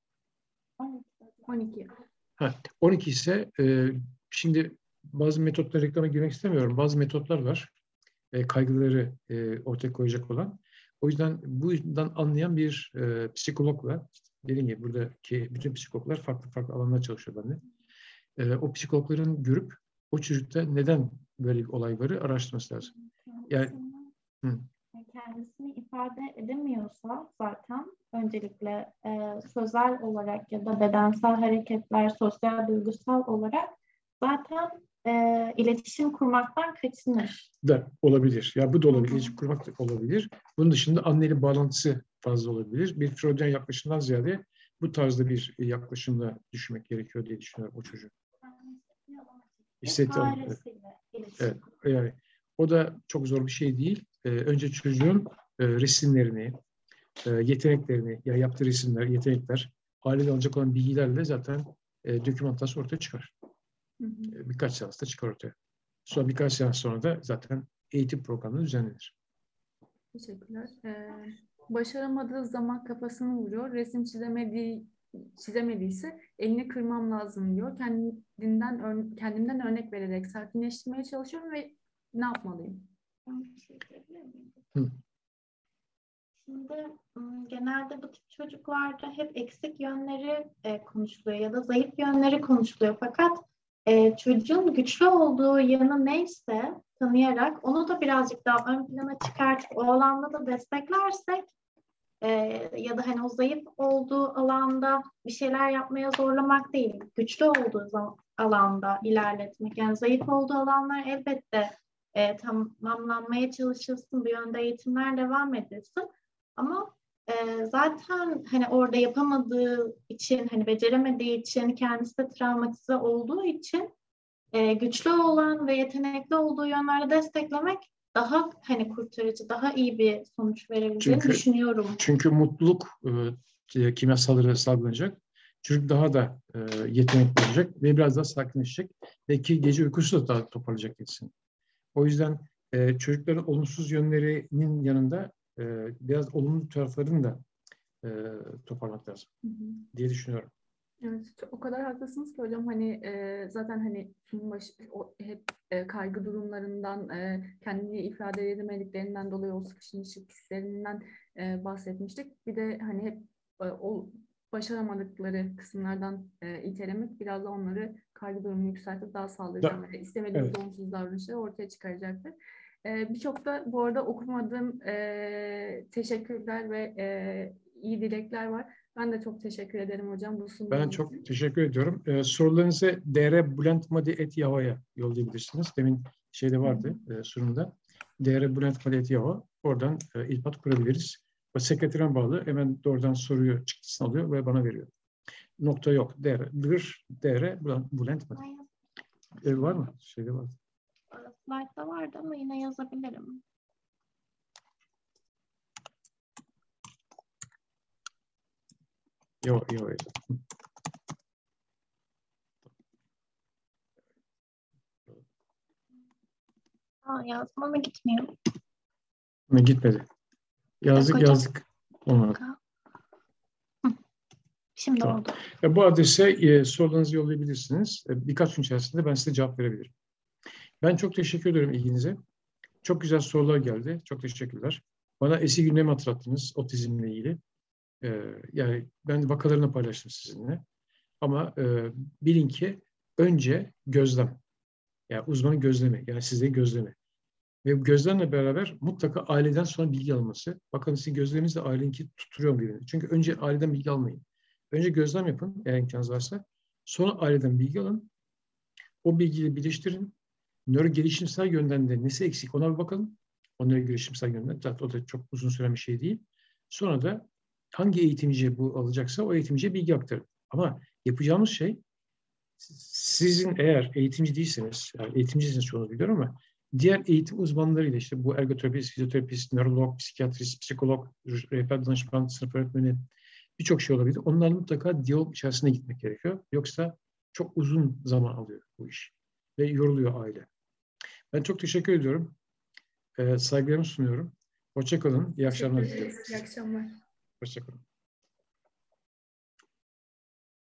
12. Ha, 12 ise e, şimdi bazı metotlara reklama girmek istemiyorum. Bazı metotlar var. E, kaygıları e, ortaya koyacak olan. O yüzden bu yüzden anlayan bir e, psikologla, dediğim gibi buradaki bütün psikologlar farklı farklı alanlarda çalışıyor bende. E, o psikologların görüp o çocukta neden böyle bir olay var araştırması lazım. Yani hı. kendisini ifade edemiyorsa zaten öncelikle e, sözel olarak ya da bedensel hareketler, sosyal, duygusal olarak zaten e, iletişim kurmaktan kaçınır. Da olabilir. Ya bu da olabilir. İletişim kurmak da olabilir. Bunun dışında anneyle bağlantısı fazla olabilir. Bir Freudian yaklaşımdan ziyade bu tarzda bir yaklaşımla düşünmek gerekiyor diye düşünüyorum o çocuğu hissetti. Evet, yani o da çok zor bir şey değil. Ee, önce çocuğun e, resimlerini, e, yeteneklerini, ya yaptığı resimler, yetenekler, aileden alacak olan bilgilerle zaten e, dokümantasyon ortaya çıkar. Hı hı. E, birkaç seansta çıkar ortaya. Sonra birkaç seans sonra da zaten eğitim programı düzenlenir. Teşekkürler. Ee, başaramadığı zaman kafasını vuruyor. Resim çizemediği çizemediyse elini kırmam lazım diyor. Kendinden kendimden örnek vererek sakinleştirmeye çalışıyorum ve ne yapmalıyım? Şimdi genelde bu tip çocuklarda hep eksik yönleri e, konuşuluyor ya da zayıf yönleri konuşuluyor. Fakat e, çocuğun güçlü olduğu yanı neyse tanıyarak onu da birazcık daha ön plana çıkartıp o alanda da desteklersek e, ya da hani o zayıf olduğu alanda bir şeyler yapmaya zorlamak değil, güçlü olduğu alanda ilerletmek. Yani zayıf olduğu alanlar elbette e, tamamlanmaya çalışılsın, bu yönde eğitimler devam edilsin. Ama e, zaten hani orada yapamadığı için, hani beceremediği için, kendisi de travmatize olduğu için e, güçlü olan ve yetenekli olduğu yönlerde desteklemek daha hani kurtarıcı, daha iyi bir sonuç verebileceğini Çünkü- düşünüyorum. Çünkü mutluluk e, kimyasalları salgılanacak. Çocuk daha da e, yetenekli olacak ve biraz daha sakinleşecek. Belki gece uykusu da daha toparlayacak gitsin. O yüzden e, çocukların olumsuz yönlerinin yanında e, biraz olumlu taraflarını da e, toparlamak lazım Hı hı. diye düşünüyorum. Evet, o kadar haklısınız ki hocam hani e, zaten hani sunum başı o hep e, kaygı durumlarından e, kendini ifade edemediklerinden dolayı o sıkışmışlık hislerinden e, bahsetmiştik. Bir de hani hep e, o başaramadıkları kısımlardan e, itelemek biraz da onları kaygı durumunu yükseltip daha saldırgan ve istemediğimiz Evet. olumsuz davranışları ortaya çıkaracaktır. E, Birçok da bu arada okumadığım e, teşekkürler ve e, iyi dilekler var. Ben de çok teşekkür ederim hocam bu sunum Ben için. çok teşekkür ediyorum. E, sorularınızı drbulentmadi.yahoo'ya yollayabilirsiniz. Demin şeyde vardı e, sunumda. drbulentmadi.yahoo. Oradan e, ilpat kurabiliriz. O sekreterine bağlı. Hemen doğrudan soruyu çıktısını alıyor ve bana veriyor. Nokta yok. Dr, dır, dr, bulentmadi. E, var mı? Şeyde var. Slide'da vardı ama yine yazabilirim. Yok, yok. Aa, yazma mı gitmiyor? Ama gitmedi. Yazdık hocam. yazdık. Olmadı. Şimdi Tamam. oldu. E, bu adrese e, sorularınızı yollayabilirsiniz. E, birkaç gün içerisinde ben size cevap verebilirim. Ben çok teşekkür ederim ilginize. Çok güzel sorular geldi. Çok teşekkürler. Bana eski günlerimi hatırlattınız otizmle ilgili. E, yani ben vakalarını paylaştım sizinle. Ama e, bilin ki önce gözlem. Yani uzmanın gözlemi. Yani sizde gözlemi. Ve gözlemle beraber mutlaka aileden sonra bilgi alınması. Bakın sizin gözleminiz de ailenki tutturuyor mu birbirini? Çünkü önce aileden bilgi almayın. Önce gözlem yapın eğer imkanınız varsa. Sonra aileden bilgi alın. O bilgiyi birleştirin. Nöro gelişimsel yönden de nesi eksik ona bir bakalım. O nöro gelişimsel yönden. Zaten o da çok uzun süren bir şey değil. Sonra da hangi eğitimci bu alacaksa o eğitimciye bilgi aktarın. Ama yapacağımız şey sizin eğer eğitimci değilseniz, yani eğitimcisiniz çoğunuz biliyorum ama diğer eğitim uzmanlarıyla işte bu ergoterapist, fizyoterapist, nörolog, psikiyatrist, psikolog, rehber danışman, sınıf öğretmeni birçok şey olabilir. Onlarla mutlaka diyalog içerisine gitmek gerekiyor. Yoksa çok uzun zaman alıyor bu iş. Ve yoruluyor aile. Ben çok teşekkür ediyorum. Ee, saygılarımı sunuyorum. Hoşçakalın. İyi akşamlar diliyorum. İyi akşamlar. Hoşçakalın.